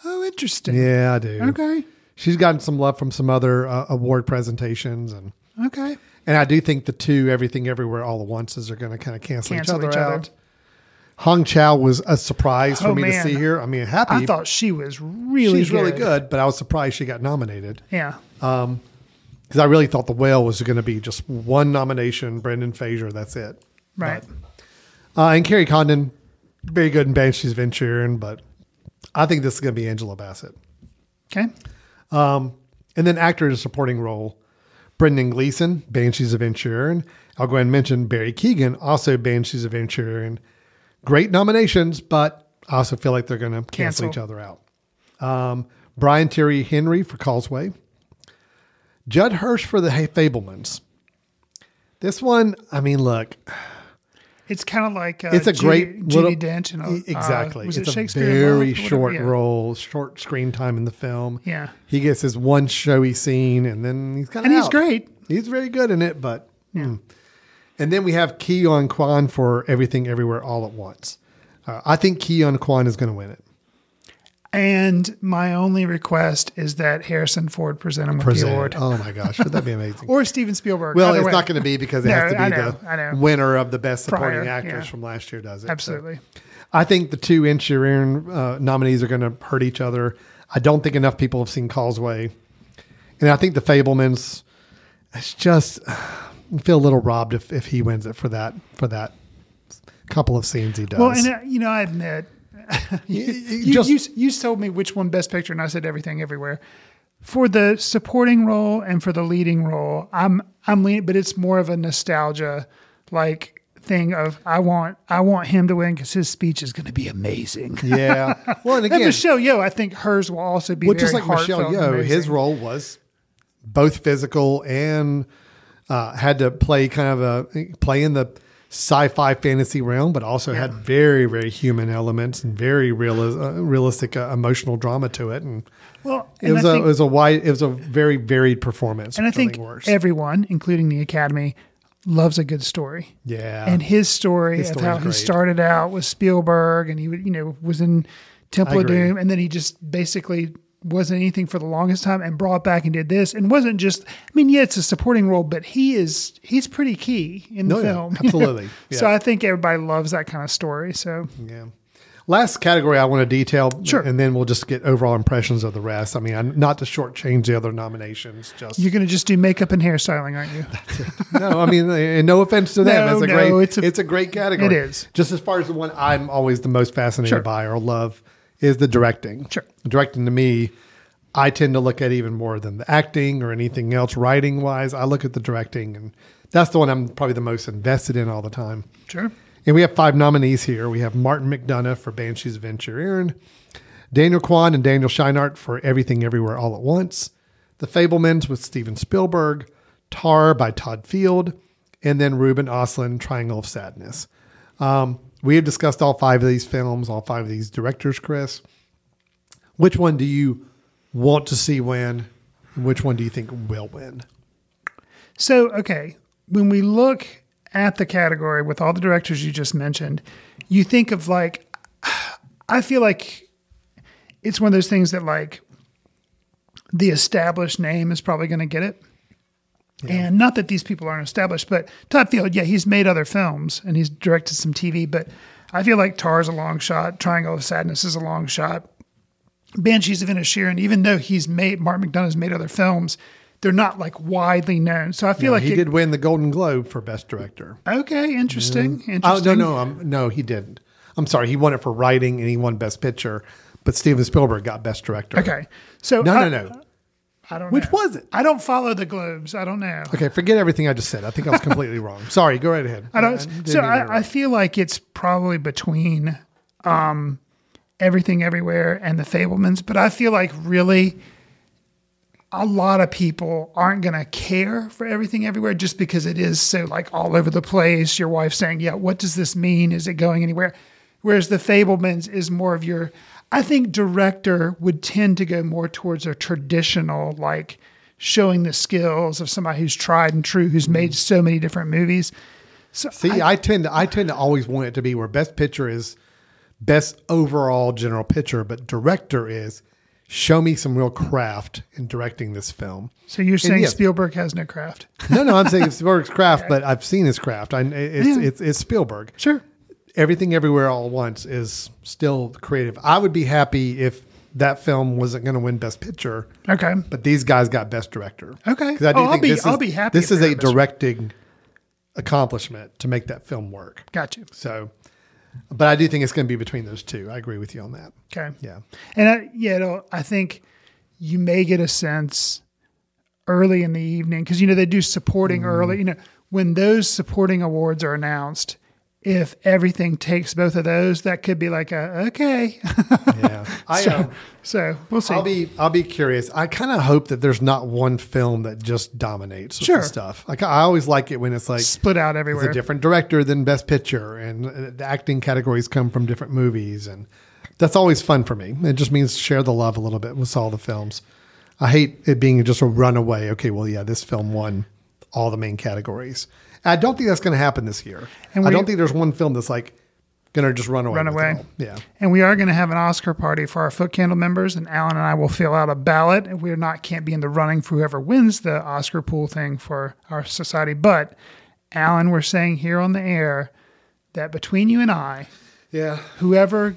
S2: Oh, interesting.
S1: Yeah, I do.
S2: Okay.
S1: She's gotten some love from some other uh, award presentations, and
S2: Okay.
S1: and I do think the two Everything Everywhere All at Onces are going to kind of cancel,
S2: Cancel
S1: each other
S2: each other.
S1: out. Hong Chau was a surprise for
S2: Oh,
S1: me
S2: man.
S1: to see here. I mean, happy.
S2: I thought she was really
S1: she's really
S2: good.
S1: good, but I was surprised she got nominated.
S2: Yeah.
S1: because I really thought the whale was going to be just one nomination, Brendan Fraser. That's it.
S2: Right.
S1: Uh, and Kerry Condon, very good in Banshees Inisherin, but I think this is going to be Angela Bassett.
S2: Okay.
S1: Um, and then actor in a supporting role, Brendan Gleeson, Banshees of Inisherin. I'll go ahead and mention Barry Keoghan, also Banshees of Inisherin. Great nominations, but I also feel like they're going to cancel,
S2: Cancel.
S1: each other out. Um, Brian Tyree Henry for Causeway. Judd Hirsch for the Fabelmans. This one, I mean, look,
S2: It's kind of like uh,
S1: it's a great
S2: Judy
S1: little,
S2: Dench. And, uh,
S1: exactly.
S2: was
S1: it's
S2: it
S1: a
S2: Shakespeare?
S1: very
S2: or
S1: short
S2: Yeah.
S1: role, short screen time in the film.
S2: Yeah.
S1: he gets his one showy scene, and then he's kind of
S2: And he's great.
S1: He's very good in it, but hmm. and then we have Ke Huy Quan for Everything Everywhere All at Once. Uh, I think Ke Huy Quan is going to win it.
S2: And my only request is that Harrison Ford present him with
S1: Present.
S2: the award,
S1: Oh my gosh, would that be amazing?
S2: or Steven Spielberg.
S1: well, it's
S2: way.
S1: not going to be because it
S2: No,
S1: has to be
S2: know,
S1: the winner of the best supporting
S2: Prior,
S1: actress
S2: yeah.
S1: from last year does it. So
S2: Absolutely.
S1: I think the two Inisherin uh, nominees are going to hurt each other. I don't think enough people have seen Causeway, and I think the Fabelmans. It's just I feel a little robbed if, if he wins it for that for that couple of scenes he does.
S2: Well, and uh, you know, I admit, you, you,
S1: just-
S2: you, you told me which one Best Picture, and I said everything everywhere. For the supporting role and for the leading role, I'm I'm leaning, but it's more of a nostalgia like thing of I want I want him to win because his speech is going to be amazing.
S1: yeah. Well, and
S2: And
S1: again,
S2: Michelle Yeoh, I think hers will also be
S1: well, just like Michelle Yeoh, his role was both physical and uh, had to play kind of a play in the sci-fi fantasy realm, but also had very very human elements and very real, uh, realistic uh, emotional drama to it. And
S2: Well,
S1: it was a
S2: think-
S1: it was a wide it was a very varied performance.
S2: And I think
S1: Worse.
S2: everyone, including the Academy, loves a good story.
S1: Yeah.
S2: And his story
S1: His
S2: of how he started out with Spielberg and he would, you know, was in Temple of. Doom and then he just basically wasn't anything for the longest time and brought back and did this and wasn't just I mean, yeah, it's a supporting role, but he is he's pretty key in the
S1: Oh, yeah,
S2: film.
S1: absolutely.
S2: So I think everybody loves that kind of story. So
S1: Yeah. Last category I want to detail,
S2: Sure.
S1: and then we'll just get overall impressions of the rest. I mean, I'm not to shortchange the other nominations. Just
S2: you're gonna just do makeup and hairstyling, aren't you?
S1: no, I mean, uh, and no offense to them,
S2: No,
S1: it's a
S2: no,
S1: great,
S2: it's
S1: it's
S2: a-
S1: a, great category.
S2: it is.
S1: Just as far as the one I'm always the most fascinated
S2: Sure.
S1: by or love is the directing.
S2: Sure.
S1: directing to me, I tend to look at even more than the acting or anything else. Writing wise, I look at the directing, and that's the one I'm probably the most invested in all the time.
S2: Sure.
S1: And we have five nominees here. We have Martin McDonagh for Banshees Venture Inisherin, Daniel Kwan and Daniel Scheinert for Everything Everywhere All at Once, The Fabelmans with Steven Spielberg, Tar by Todd Field, and then Ruben Östlund, Triangle of Sadness. Um, we have discussed all five of these films, all five of these directors, Chris. Which one do you want to see win? And which one do you think will win?
S2: So, okay, when we look at the category with all the directors you just mentioned, you think of like, I feel like it's one of those things that like the established name is probably going to get it. And not that these people aren't established, but Todd Field, yeah, he's made other films and he's directed some TV, but I feel like Tar's a long shot. Triangle of Sadness is a long shot. Banshees of Inisherin, even though he's made Mark McDonagh's made other films, they're not like widely known. So I feel
S1: No,
S2: like
S1: he
S2: it-
S1: did win the Golden Globe for Best Director.
S2: Okay, interesting. Interesting.
S1: Oh no, no, um, no, he didn't. I'm sorry, he won it for writing and he won Best Picture, but Steven Spielberg got Best Director.
S2: Okay, so
S1: no,
S2: I-
S1: no, no.
S2: I don't.
S1: Which
S2: know.
S1: was it?
S2: I don't follow the globes. I don't know.
S1: Okay, forget everything I just said. I think I was completely wrong. Sorry, go right ahead.
S2: I don't.
S1: didn't
S2: so I, I feel like it's probably between um, everything everywhere and the Fabelmans, but I feel like really a lot of people aren't going to care for everything everywhere just because it is so like all over the place. Your wife saying, "Yeah, what does this mean? Is it going anywhere?" Whereas the Fabelmans is more of your. I think director would tend to go more towards a traditional like showing the skills of somebody who's tried and true, who's made so many different movies. So
S1: See, I, tend to I tend to always want it to be where Best Picture is best overall general picture, but director is show me some real craft in directing this film.
S2: So you're saying
S1: yes,
S2: Spielberg has no craft?
S1: No, no, I'm saying Spielberg's craft, but I've seen his craft. I, it's,
S2: Yeah.
S1: it's it's Spielberg.
S2: Sure.
S1: Everything Everywhere All at Once is still creative. I would be happy if that film wasn't going to win Best Picture.
S2: Okay.
S1: But these guys got Best Director.
S2: Okay.
S1: I do
S2: Oh, I'll be-
S1: this
S2: I'll be happy
S1: This is a directing accomplishment to make that film work.
S2: Got you.
S1: So, but I do think it's going to be between those two. I agree with you on that.
S2: Okay.
S1: Yeah.
S2: And I, yeah, I think you may get a sense early in the evening because you know they do supporting
S1: Mm-hmm.
S2: early. You know when those supporting awards are announced, if everything takes both of those, that could be like a okay.
S1: Yeah, I
S2: so,
S1: um,
S2: so we'll see.
S1: I'll be I'll be curious. I kind of hope that there's not one film that just dominates with
S2: Sure.
S1: stuff. Like I always like it when it's like
S2: split out
S1: it's
S2: everywhere.
S1: a different director than Best Picture, and uh, the acting categories come from different movies, and that's always fun for me. It just means share the love a little bit with all the films. I hate it being just a runaway. Okay, well, yeah, this film won all the main categories. I don't think that's going to happen this year.
S2: And
S1: I don't think there's one film that's like going to just run away.
S2: Run away.
S1: Yeah.
S2: And we are going to have an Oscar party for our Foot Candle members, and Alan and I will fill out a ballot. And We're not can't be in the running for whoever wins the Oscar pool thing for our society. But Alan, we're saying here on the air that between you and I,
S1: Yeah.
S2: whoever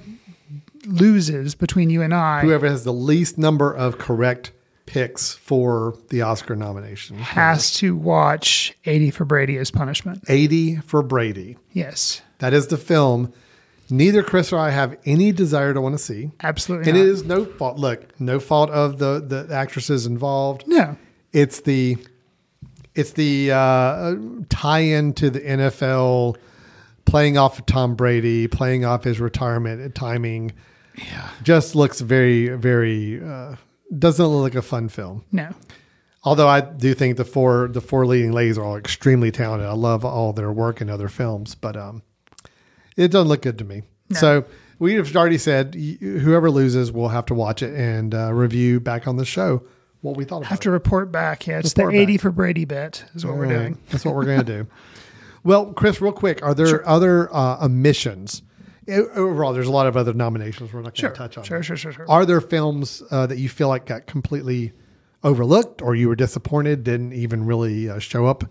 S2: loses between you and I
S1: Whoever has the least number of correct picks for the Oscar nomination.
S2: has to watch 80 for Brady as punishment.
S1: 80 for Brady.
S2: Yes,
S1: That is the film neither Chris or I have any desire to want to see.
S2: absolutely.
S1: And
S2: not.
S1: it is no fault. Look, no fault of the the actresses involved.
S2: No.
S1: It's the it's the uh, tie-in to the NFL, playing off of Tom Brady, playing off his retirement timing. Yeah, just looks very very uh, doesn't look like a fun film.
S2: No.
S1: Although I do think the four the four leading ladies are all extremely talented. I love all their work in other films, but um, it doesn't look good to me. So we have already said whoever loses will have to watch it and uh, review back on the show what we thought about
S2: Have
S1: it.
S2: to report back. Yeah, it's
S1: Report
S2: the 80
S1: back.
S2: for Brady bet is what we're
S1: All right.
S2: doing.
S1: That's what we're going to do. Well, Chris, real quick, are there other uh, omissions? Overall, there's a lot of other nominations. We're not going to touch on.
S2: sure, sure, sure, sure.
S1: Are there films uh, that you feel like got completely overlooked, or you were disappointed, didn't even really uh, show up,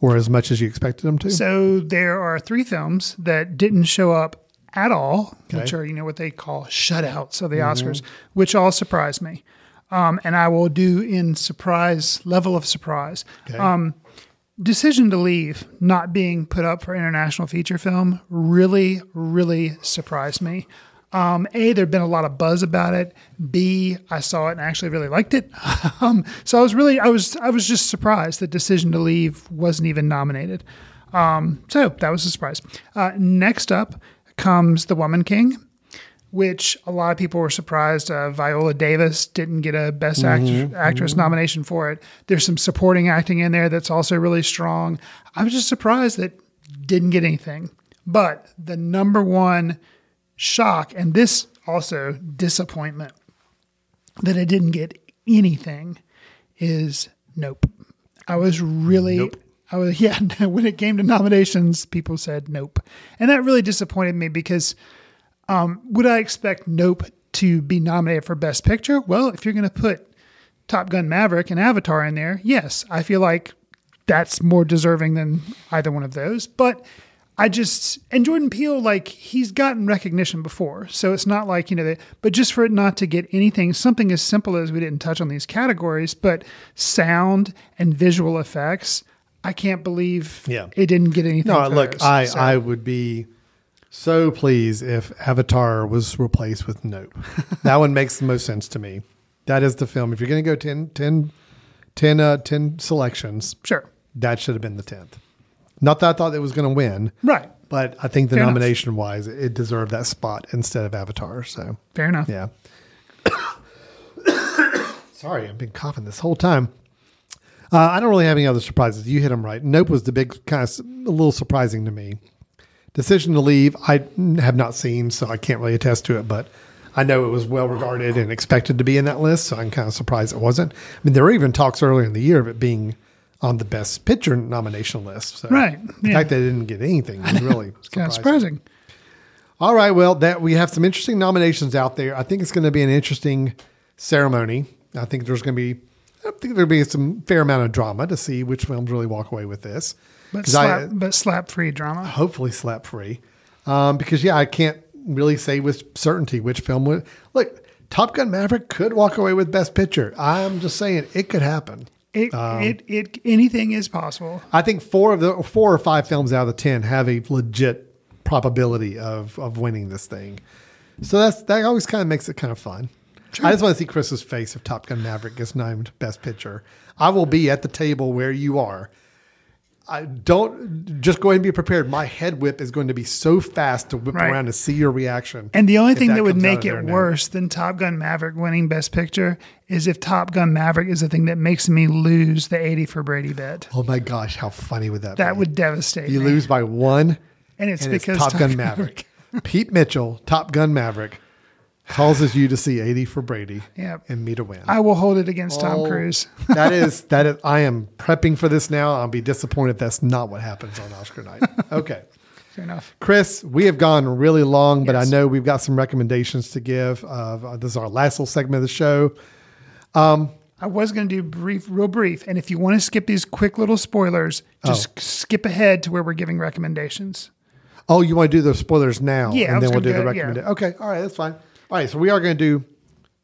S1: or as much as you expected them to?
S2: So there are three films that didn't show up at all, which
S1: Okay. Mm-hmm.
S2: are you know what they call shutouts of the Oscars, which all surprised me. Um, and I will do in surprise level of surprise.
S1: Okay.
S2: Um, Decision to Leave not being put up for international feature film really, really surprised me. Um, a, there'd been a lot of buzz about it. B, I saw it and actually really liked it. um, so I was really, I was, I was just surprised that Decision to Leave wasn't even nominated. Um, so that was a surprise. Uh, next up comes The Woman King, which a lot of people were surprised. Uh, Viola Davis didn't get a Best Actress, actress nomination for it. There's some supporting acting in there that's also really strong. I was just surprised that didn't get anything. But the number one shock, and this also disappointment that it didn't get anything, is Nope. I was really. Nope. I was yeah. When it came to nominations, people said nope, and that really disappointed me because um, would I expect Nope to be nominated for Best Picture? Well, if you're going to put Top Gun Maverick and Avatar in there, yes, I feel like that's more deserving than either one of those. But I just and Jordan Peele, like he's gotten recognition before, so it's not like you know. That, but just for it not to get anything, something as simple as we didn't touch on these categories, but sound and visual effects, I can't believe
S1: Yeah.
S2: it didn't get anything.
S1: No, look,
S2: those.
S1: I,
S2: So-
S1: I would be so pleased if Avatar was replaced with Nope. that one makes the most sense to me. That is the film. If you're going to go 10, 10, 10, uh, 10 selections,
S2: sure,
S1: that should have been the 10th. Not that I thought it was going to win,
S2: right,
S1: but I think the
S2: Fair enough.
S1: nomination wise, it deserved that spot instead of Avatar. So,
S2: fair enough.
S1: yeah. Sorry, I've been coughing this whole time. Uh, I don't really have any other surprises. You hit them right. Nope was the big kind of a little surprising to me. Decision to leave, I have not seen, so I can't really attest to it, but I know it was well regarded and expected to be in that list, so I'm kind of surprised it wasn't. I mean, there were even talks earlier in the year of it being on the best picture nomination list. So
S2: Right,
S1: The
S2: yeah.
S1: fact that it didn't get anything was really
S2: Kind of
S1: surprising.
S2: surprising.
S1: All right, well, that we have some interesting nominations out there. I think it's going to be an interesting ceremony. I think there's going to be, I think there'll be some fair amount of drama to see which films really walk away with this.
S2: But
S1: 'Cause I-
S2: but slap free drama.
S1: hopefully slap free. Um, because yeah, I can't really say with certainty which film would look. Top Gun Maverick could walk away with Best Picture. I'm just saying it could happen.
S2: It,
S1: Um,
S2: it, it, anything is possible.
S1: I think four of the four or five films out of the ten have a legit probability of of winning this thing. So that's that always kind of makes it kind of fun. I just want to see Chris's face if Top Gun Maverick gets named Best Picture. I will be at the table where you are. I don't just go ahead and be prepared. My head whip is going to be so fast to whip
S2: Right.
S1: around to see your reaction.
S2: And the only thing that, would make it
S1: there now.
S2: worse than Top Gun Maverick winning Best Picture is if Top Gun Maverick is the thing that makes me lose the 80 for Brady bet.
S1: Oh my gosh, how funny would that, be?
S2: That
S1: be?
S2: would devastate
S1: You
S2: me.
S1: lose by one,
S2: And it's
S1: and
S2: because
S1: it's Top
S2: Top
S1: Gun Maverick. Pete Mitchell, Top Gun Maverick, causes you to see 80 for Brady
S2: Yep.
S1: and me to win.
S2: I will hold it against Tom
S1: Oh,
S2: Cruise.
S1: that is that is I am prepping for this now. I'll be disappointed if that's not what happens on Oscar night. Okay.
S2: Fair enough.
S1: Chris, we have gone really long, but I know we've got some recommendations to give. Uh, this is our last little segment of the show. Um,
S2: I was going to do brief, real brief. And if you want to skip these quick little spoilers, just
S1: Oh.
S2: skip ahead to where we're giving recommendations.
S1: Oh, you want to do the spoilers now?
S2: Yeah,
S1: and then we'll do the
S2: go- yeah.
S1: recommendation. Okay, all right, that's fine. All right, so we are going to do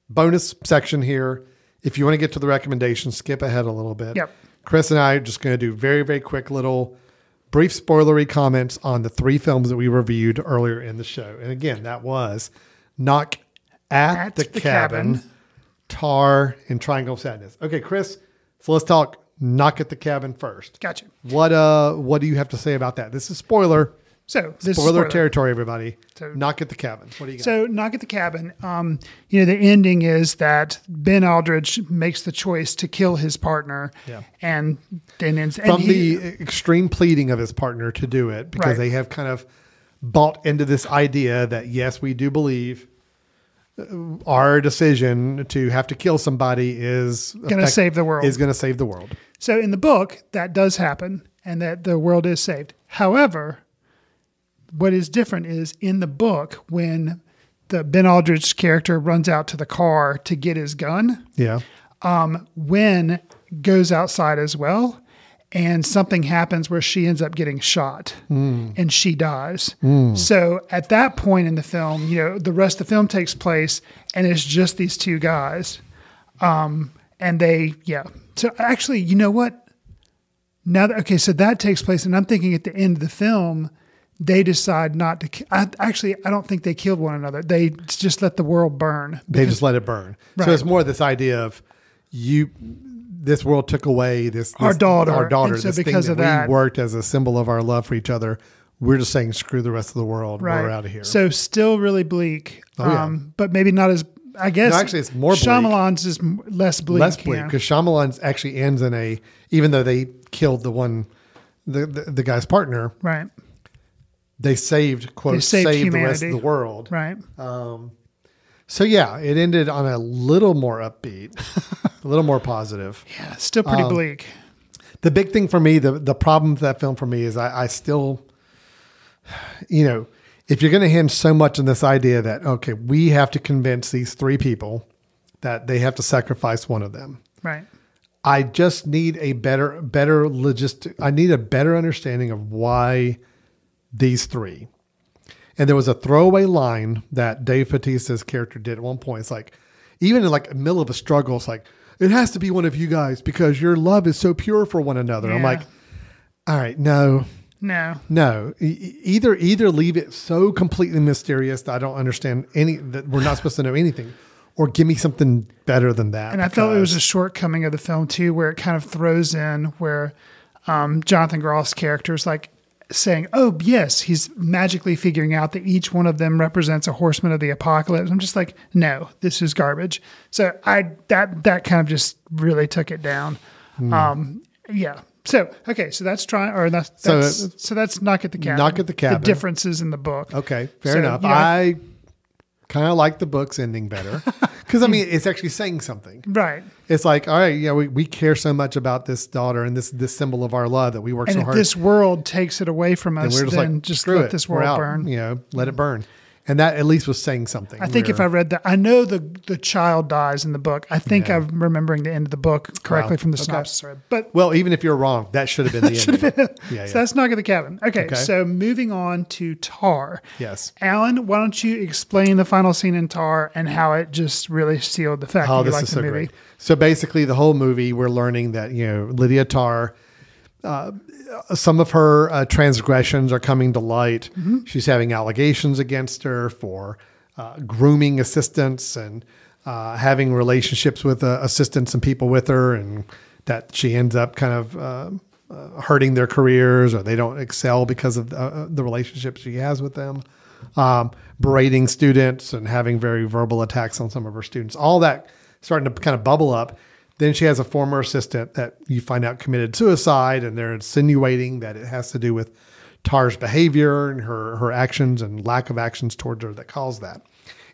S1: bonus section here. If you want to get to the recommendations, skip ahead a little bit.
S2: Yep.
S1: Chris and I are just going to do very, very quick little brief spoilery comments on the three films that we reviewed earlier in the show. And again, that was Knock at,
S2: At
S1: the,
S2: the
S1: cabin,
S2: Cabin.
S1: Tar, and Triangle of Sadness. Okay, Chris, so let's talk Knock at the Cabin first.
S2: Gotcha.
S1: What uh what do you have to say about that? This is spoiler.
S2: So this is
S1: Spoiler,
S2: spoiler.
S1: territory, everybody.
S2: So-
S1: Knock at the cabin. What do you got?
S2: So, knock at the cabin. Um, you know, the ending is that Ben Aldridge makes the choice to kill his partner,
S1: Yeah.
S2: and then ends and
S1: From
S2: he-
S1: the extreme pleading of his partner to do it, because
S2: Right.
S1: they have kind of bought into this idea that yes, we do believe uh, our decision to have to kill somebody is
S2: Gonna save the world.
S1: Is going to save the world.
S2: So in the book, that does happen, and that the world is saved. However, what is different is in the book when the Ben Aldridge character runs out to the car to get his gun.
S1: Yeah.
S2: Um, goes outside as well, and something happens where she ends up getting shot
S1: Mm.
S2: and she dies.
S1: Mm.
S2: So at that point in the film, you know, the rest of the film takes place, and it's just these two guys. Um, and they, yeah. So actually, you know what? Now that okay, so that takes place, and I'm thinking at the end of the film, they decide not to. ki- I, actually, I don't think they killed one another. They just let the world burn.
S1: They just let it burn.
S2: Right.
S1: So it's more this idea of you. This world took away this,
S2: Our daughter.
S1: Our daughter.
S2: And so
S1: this
S2: because
S1: thing
S2: of
S1: that,
S2: that-
S1: we worked as a symbol of our love for each other. We're just saying screw the rest of the world.
S2: right.
S1: We're out of here.
S2: So still really bleak.
S1: Oh, yeah.
S2: um, but maybe not as. I guess
S1: No, actually, it's more bleak.
S2: Shyamalan's is less bleak.
S1: less bleak because Shyamalan's actually ends in a even though they killed the one the the, the guy's partner
S2: Right.
S1: They saved quote
S2: They saved
S1: saved, the rest of the world
S2: Right.
S1: um so yeah it ended on a little more upbeat a little more positive
S2: Yeah, still pretty
S1: Um,
S2: bleak.
S1: the big thing for me the the problem with that film for me is I, I still you know if you're going to hinge so much on this idea that okay we have to convince these three people that they have to sacrifice one of them
S2: Right.
S1: I just need a better, better logistic. I need a better understanding of why these three. And there was a throwaway line that Dave Bautista's character did at one point. It's like, even in like the middle of a struggle, it's like, it has to be one of you guys because your love is so pure for one another. I'm like, all right, no,
S2: No.
S1: no. E- e- Either either leave it so completely mysterious that I don't understand any that we're not supposed to know anything, or give me something better than that.
S2: And I felt it was a shortcoming of the film too, where it kind of throws in where um, Jonathan Groff's character is like saying, "Oh yes, he's magically figuring out that each one of them represents a horseman of the apocalypse." I'm just like, "No, this is garbage." So I that that kind of just really took it down.
S1: Hmm.
S2: Um, yeah. So okay, so that's trying, or that's,
S1: So,
S2: that's
S1: uh,
S2: so, that's knock at the cabin.
S1: Knock at the Cabin.
S2: The differences in the book.
S1: Okay, fair
S2: So,
S1: enough.
S2: you know-
S1: I kind of like the book's ending better because I hmm. mean it's actually saying something.
S2: Right.
S1: It's like, all right, yeah, we, we care so much about this daughter and this this symbol of our love that we work
S2: And
S1: so
S2: if
S1: hard.
S2: this world takes it away from
S1: and
S2: us,
S1: we're just
S2: then
S1: like,
S2: just
S1: screw
S2: let
S1: it,
S2: this world burn.
S1: You know, let it burn. And that at least was saying something.
S2: I think if I read that, I know the the child dies in the book. I think
S1: Yeah.
S2: I'm remembering the end of the book correctly
S1: Wow.
S2: from the
S1: Okay.
S2: synopsis. But
S1: well, even if you're wrong, that should have been the end.
S2: been.
S1: Yeah,
S2: So
S1: yeah.
S2: that's knock at the cabin. Okay,
S1: Okay.
S2: so moving on to Tar.
S1: Yes.
S2: Alan, why don't you explain the final scene in Tar and how it just really sealed the fact
S1: Oh,
S2: that you
S1: this
S2: liked
S1: is
S2: the
S1: so
S2: movie?
S1: great. So basically, the whole movie, we're learning that you know Lydia Tar, uh, some of her uh, transgressions are coming to light.
S2: Mhm.
S1: She's having allegations against her for uh, grooming assistants and uh, having relationships with uh, assistants and people with her, and that she ends up kind of uh, uh, hurting their careers or they don't excel because of the, uh, the relationships she has with them. Um, berating students and having very verbal attacks on some of her students. All that starting to kind of bubble up. Then she has a former assistant that you find out committed suicide, and they're insinuating that it has to do with Tar's behavior and her her actions and lack of actions towards her that caused that.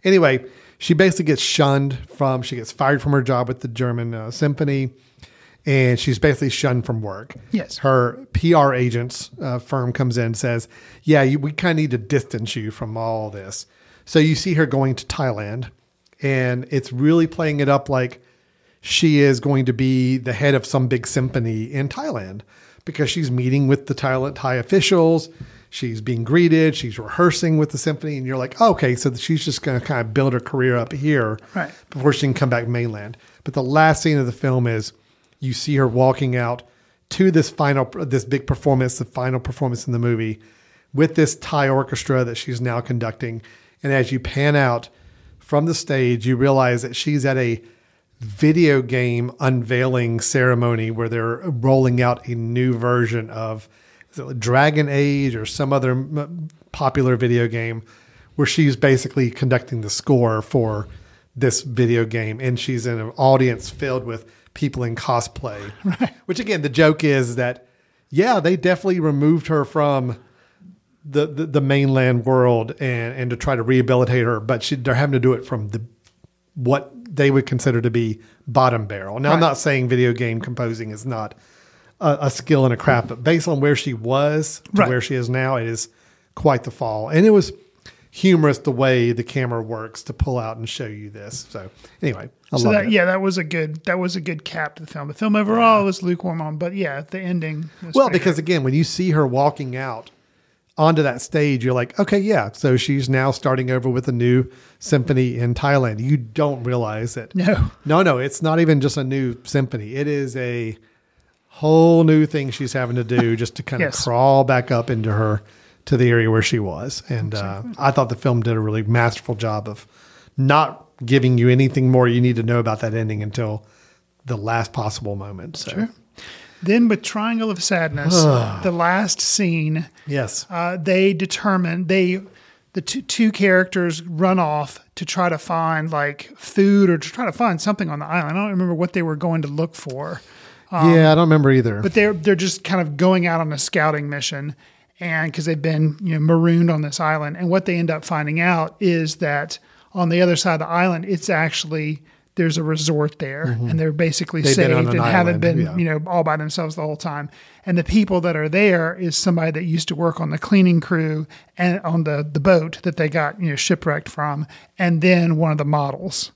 S1: Anyway, she basically gets shunned from. She gets fired from her job with the German uh, Symphony, and she's basically shunned from work.
S2: Yes.
S1: Her PR agents uh, firm comes in and says, "Yeah, you, we kind of need to distance you from all this." So you see her going to Thailand, and it's really playing it up like she is going to be the head of some big symphony in Thailand because she's meeting with the Thai, Thai officials. She's being greeted. She's rehearsing with the symphony, and you're like, oh, okay, so she's just going to kind of build her career up here
S2: Right.
S1: before she can come back mainland. But the last scene of the film is you see her walking out to this final, this big performance, the final performance in the movie, with this Thai orchestra that she's now conducting. And as you pan out from the stage, you realize that she's at a video game unveiling ceremony where they're rolling out a new version of Dragon Age or some other m- popular video game where she's basically conducting the score for this video game and she's in an audience filled with people in cosplay. Right. Which again, the joke is that yeah, they definitely removed her from the, the, the mainland world and, and to try to rehabilitate her, but she, they're having to do it from the what they would consider to be bottom barrel. Now, I'm not saying video game composing is not a, a skill and a craft, but based on where she was to
S2: Right.
S1: where she is now, it is quite the fall. And it was humorous the way the camera works to pull out and show you this. So anyway, I
S2: so
S1: love
S2: that
S1: it.
S2: yeah, that was a good that was a good cap to the film. The film overall was lukewarm on, but yeah, the ending. Was
S1: Well, because
S2: good.
S1: again, when you see her walking out onto that stage, you're like, okay, yeah. So she's now starting over with a new symphony in Thailand. You don't realize it.
S2: No.
S1: no, no. It's not even just a new symphony. It is a whole new thing she's having to do just to kind
S2: Yes.
S1: of crawl back up into her to the area where she was. And uh, I thought the film did a really masterful job of not giving you anything more you need to know about that ending until the last possible moment. So.
S2: Sure. Then with Triangle of Sadness, the last scene,
S1: Yes.
S2: uh, they determine they the two, two characters run off to try to find like food or to try to find something on the island. I don't remember what they were going to look for.
S1: yeah, I don't remember either.
S2: but they're they're just kind of going out on a scouting mission and because they've been you know marooned on this island and what they end up finding out is that on the other side of the island it's actually there's a resort there and they're basically
S1: Mm-hmm. They've
S2: saved
S1: an
S2: and haven't been
S1: yeah.
S2: you know all by themselves the whole time. And the people that are there is somebody that used to work on the cleaning crew and on the the boat that they got you know shipwrecked from and then one of the models.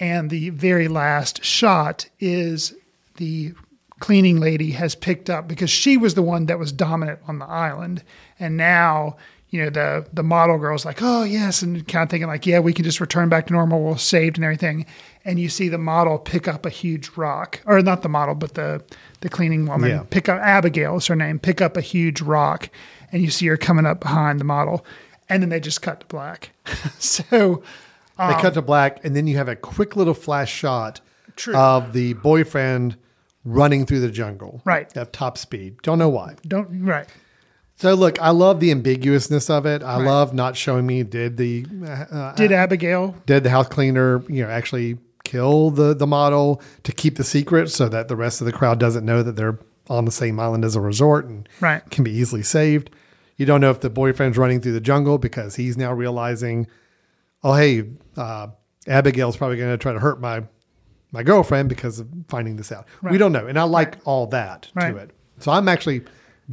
S2: And the very last shot is the cleaning lady has picked up because she was the one that was dominant on the island. And now you know the the model girl's like oh yes and kind of thinking like yeah we can just return back to normal. We're saved and everything and you see the model pick up a huge rock or not the model but the the cleaning woman
S1: Yeah.
S2: pick up abigail is her name pick up a huge rock and you see her coming up behind the model and then they just cut to black so
S1: They cut to black, and then you have a quick little flash shot
S2: True.
S1: of the boyfriend running through the jungle,
S2: Right.
S1: at top speed. Don't know why.
S2: don't right
S1: So look, I love the ambiguousness of it. I love not showing me did the uh,
S2: did abigail
S1: did the house cleaner you know actually kill the the model to keep the secret so that the rest of the crowd doesn't know that they're on the same island as a resort and
S2: Right.
S1: can be easily saved. You don't know if the boyfriend's running through the jungle because he's now realizing, oh hey, uh, Abigail's probably going to try to hurt my my girlfriend because of finding this out. We don't know, and I like all that
S2: Right.
S1: to it. So I'm actually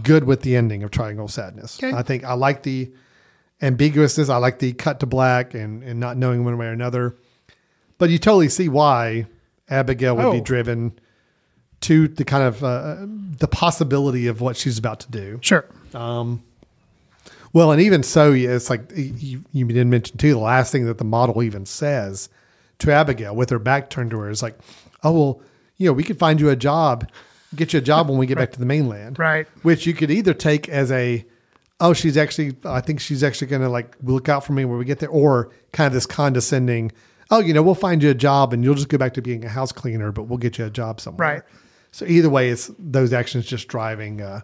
S1: good with the ending of Triangle of Sadness.
S2: Okay.
S1: I think I like the ambiguousness. I like the cut to black and, and not knowing one way or another. But you totally see why Abigail would be
S2: Oh.
S1: driven to the kind of uh, the possibility of what she's about to do.
S2: sure
S1: Well, and even so, yeah, it's like you, you didn't mention too. The last thing that the model even says to Abigail, with her back turned to her, is like, "Oh well, you know, we could find you a job, get you a job when we get back to the mainland."
S2: Right.
S1: Which you could either take as a, "Oh, she's actually, I think she's actually going to like look out for me when we get there," or kind of this condescending, "Oh, you know, we'll find you a job and you'll just go back to being a house cleaner, but we'll get you a job somewhere."
S2: Right.
S1: So either way, it's those actions just driving uh,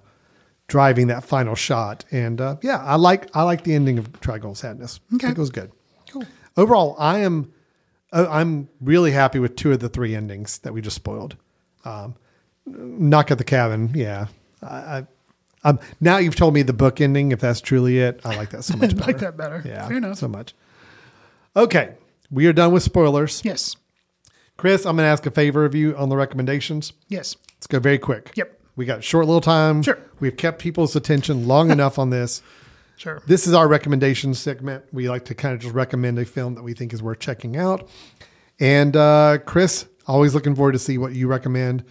S1: driving that final shot. And uh, yeah, I like I like the ending of Triangle Sadness. I think it was good.
S2: Cool.
S1: Overall, I am uh, I'm really happy with two of the three endings that we just spoiled. Um, Knock at the Cabin, yeah. I, I um, now you've told me the book ending. If that's truly it, I like that so much
S2: I
S1: better.
S2: like that better.
S1: Yeah,
S2: Fair enough.
S1: so much. Okay, we are done with spoilers.
S2: Yes.
S1: Chris, I'm going to ask a favor of you on the recommendations.
S2: Yes.
S1: Let's go very quick.
S2: Yep.
S1: We got short little time.
S2: Sure.
S1: We've kept people's attention long enough on this.
S2: Sure.
S1: This is our recommendation segment. We like to kind of just recommend a film that we think is worth checking out. And uh, Chris, always looking forward to see what you recommend.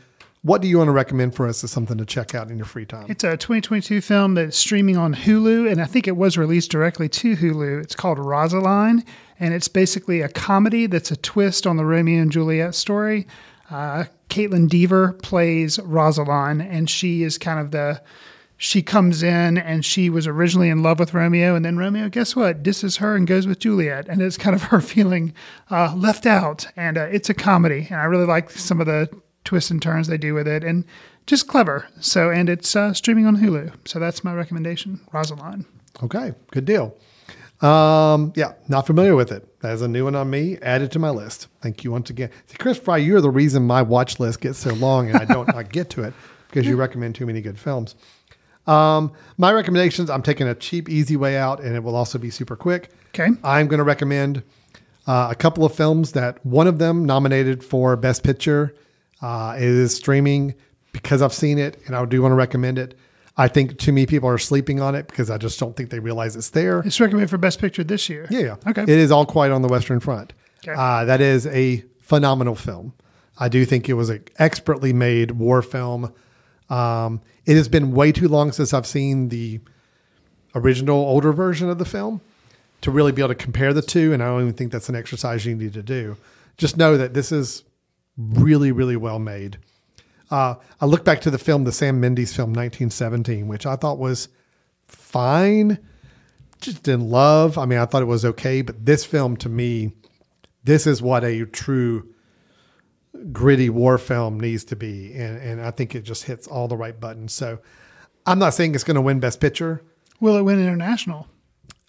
S1: What do you want to recommend for us as something to check out in your free time?
S2: It's a 2022 film that's streaming on Hulu, and I think it was released directly to Hulu. It's called Rosaline, and it's basically a comedy that's a twist on the Romeo and Juliet story. Uh, Kaitlyn Dever plays Rosaline, and she is kind of the. She comes in and she was originally in love with Romeo, and then Romeo, guess what, disses her and goes with Juliet, and it's kind of her feeling uh, left out. And uh, it's a comedy, and I really like some of the twists and turns they do with it, and just clever. So, and it's uh, streaming on Hulu. So that's my recommendation, Rosaline.
S1: Okay, good deal. Um, yeah, not familiar with it. That's a new one on me. Added to my list. Thank you once again. See, Chris Fry, you're the reason my watch list gets so long and I don't not get to it because you recommend too many good films. Um, my recommendations, I'm taking a cheap, easy way out, and it will also be super quick.
S2: Okay.
S1: I'm going to recommend uh, a couple of films that one of them nominated for Best Picture uh, is streaming because I've seen it and I do want to recommend it. I think too many people are sleeping on it because I just don't think they realize it's there.
S2: It's recommended for Best Picture this year.
S1: Yeah, yeah.
S2: Okay.
S1: It is All Quiet on the Western Front.
S2: Okay.
S1: Uh, that is a phenomenal film. I do think it was an expertly made war film. Um, it has been way too long since I've seen the original older version of the film to really be able to compare the two. And I don't even think that's an exercise you need to do. Just know that this is really, really well made. Uh, I look back to the film, the Sam Mendes film, 1917, which I thought was fine. Just didn't love. I mean, I thought it was okay, but this film to me, this is what a true gritty war film needs to be, and and I think it just hits all the right buttons. So, I'm not saying it's going to win Best Picture.
S2: Will it win international?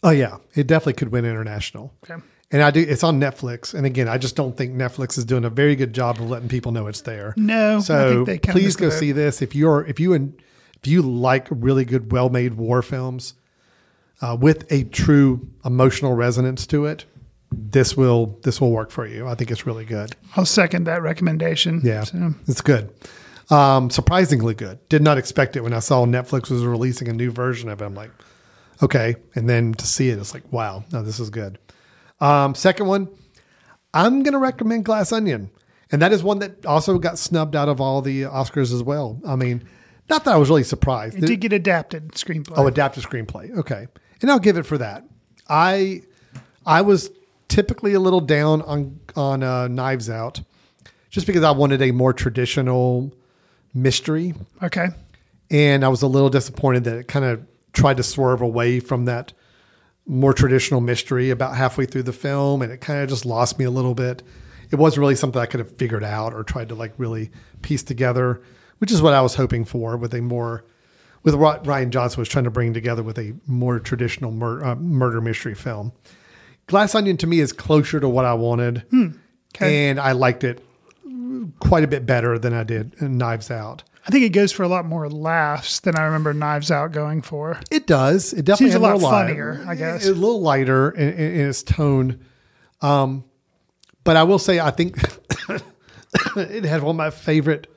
S1: Oh yeah, it definitely could win international.
S2: Okay.
S1: And I do. It's on Netflix, and again, I just don't think Netflix is doing a very good job of letting people know it's there.
S2: No, I
S1: So
S2: think they kinda
S1: please go see this if you're if you and if you like really good, well-made war films uh, with a true emotional resonance to it. This will this will work for you. I think it's really good.
S2: I'll second that recommendation.
S1: Yeah,
S2: So,
S1: it's good. Um, surprisingly good. Did not expect it when I saw Netflix was releasing a new version of it. I'm like, okay, and then to see it, it's like, wow, no, this is good. Um, second one, I'm going to recommend Glass Onion, and that is one that also got snubbed out of all the Oscars as well. I mean, not that I was really surprised.
S2: it did get adapted screenplay.
S1: Oh, adapted screenplay. Okay, and I'll give it for that. I I was typically a little down on on uh, Knives Out, just because I wanted a more traditional mystery,
S2: okay.
S1: and I was a little disappointed that it kind of tried to swerve away from that more traditional mystery about halfway through the film, and it kind of just lost me a little bit. It wasn't really something I could have figured out or tried to like really piece together, which is what I was hoping for with a more with what Rian Johnson was trying to bring together with a more traditional mur- uh, murder mystery film. Glass Onion to me is closer to what I wanted,
S2: Okay.
S1: and I liked it quite a bit better than I did Knives Out.
S2: I think it goes for a lot more laughs than I remember Knives Out going for.
S1: It does. It definitely
S2: Seems a lot funnier, I guess.
S1: A little lighter in, in, in its tone. Um, but I will say, I think it had one of my favorite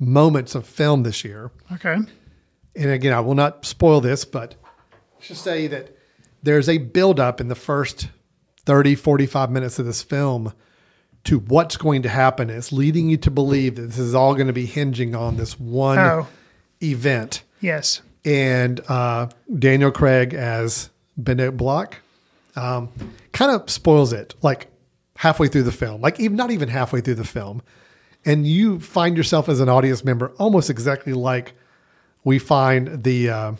S1: moments of film this year.
S2: Okay.
S1: And again, I will not spoil this, but let's just say that there's a buildup in the first 30, 45 minutes of this film to what's going to happen. It's leading you to believe that this is all going to be hinging on this one
S2: Oh.
S1: event
S2: Yes.
S1: and uh, Daniel Craig as Benoit Blanc um, kind of spoils it like halfway through the film, like even not even halfway through the film, and you find yourself as an audience member almost exactly like we find the uh,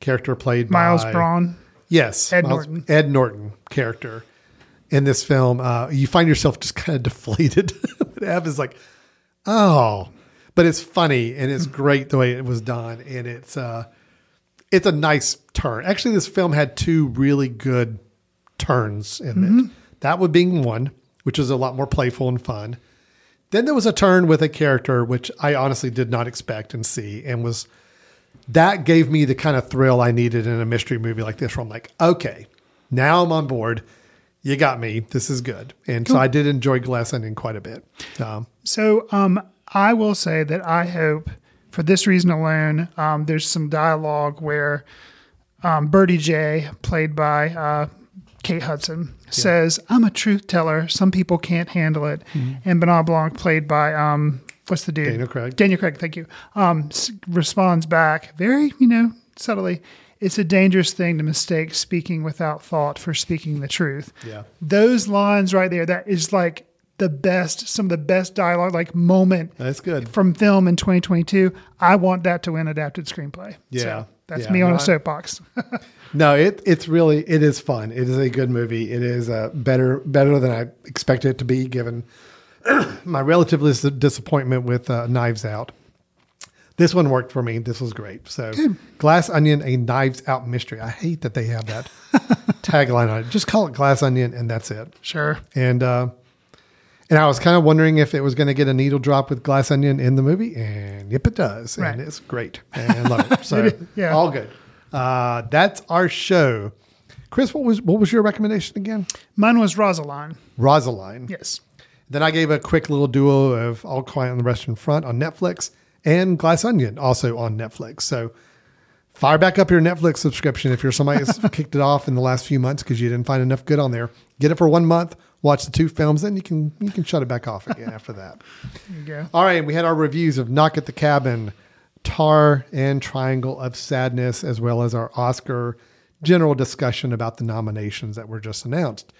S1: character played by
S2: Miles
S1: by
S2: Bron.
S1: Yes,
S2: Ed
S1: Miles-
S2: Norton.
S1: Ed Norton character in this film. Uh, you find yourself just kind of deflated. what happens? Like, oh, but it's funny and it's great the way it was done, and it's uh, it's a nice turn. Actually, this film had two really good turns in
S2: Mm-hmm.
S1: it. That would being one, which is a lot more playful and fun. Then there was a turn with a character which I honestly did not expect and see, and was that gave me the kind of thrill I needed in a mystery movie like this. Where I'm like, okay, now I'm on board. You got me. This is good, and so I did enjoy Glass Onion quite a bit. Um,
S2: So um, I will say that I hope, for this reason alone, um, there's some dialogue where um, Birdie Jay, played by uh, Kate Hudson, says, "I'm a truth teller. Some people can't handle it," and Benoit Blanc, played by um, what's the dude?
S1: Mm-hmm. Daniel Craig.
S2: Daniel Craig. Thank you. Um, responds back very, you know, subtly. It's a dangerous thing to mistake speaking without thought for speaking the truth
S1: Yeah.
S2: those lines right there that is like the best some of the best dialogue like moment
S1: That's good.
S2: from film in 2022 i want that to win adapted screenplay
S1: Yeah.
S2: so that's
S1: Yeah.
S2: me on
S1: No,
S2: a soapbox
S1: No, it it's really it is fun. It is a good movie. It is uh, better better than I expected it to be, given my relative disappointment with uh, Knives Out. This one worked for me. This was great. So, Glass Onion, a Knives Out mystery. I hate that they have that tagline on it. Just call it Glass Onion, and that's it.
S2: sure
S1: And uh, and I was kind of wondering if it was going to get a needle drop with Glass Onion in the movie, and yep, it does,
S2: Right.
S1: and it's great, and I love it. So
S2: It yeah.
S1: all good. Uh, that's our show. Chris, what was what was your recommendation again?
S2: mine was rosaline
S1: Rosaline.
S2: yes
S1: Then I gave a quick little duo of All Quiet on the Western Front on Netflix and Glass Onion also on Netflix. So fire back up your Netflix subscription if you're somebody that's kicked it off in the last few months because you didn't find enough good on there. Get it for one month, watch the two films, then you can you can shut it back off again after that.
S2: there you go
S1: All right, we had our reviews of Knock at the Cabin, Tar, and Triangle of Sadness, as well as our Oscar general discussion about the nominations that were just announced.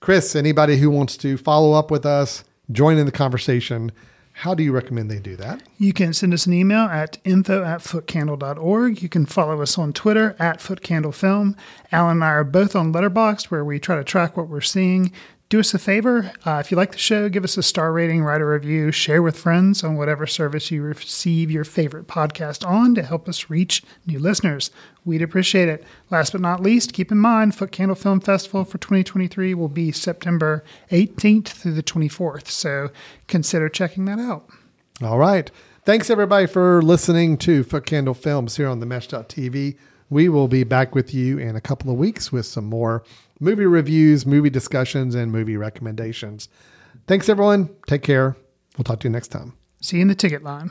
S1: Chris, anybody who wants to follow up with us, join in the conversation, how do you recommend they do that?
S2: You can send us an email at info at footcandle.org. You can follow us on Twitter at footcandlefilm. Alan and I are both on Letterboxd where we try to track what we're seeing. Do us a favor. Uh, if you like the show, give us a star rating, write a review, share with friends on whatever service you receive your favorite podcast on to help us reach new listeners. We'd appreciate it. Last but not least, keep in mind Foot Candle Film Festival for 2023 will be September 18th through the 24th. So consider checking that out.
S1: All right. Thanks everybody for listening to Foot Candle Films here on the Mesh.tv. We will be back with you in a couple of weeks with some more movie reviews, movie discussions, and movie recommendations. Thanks everyone. Take care. We'll talk to you next time.
S2: See you in the ticket line.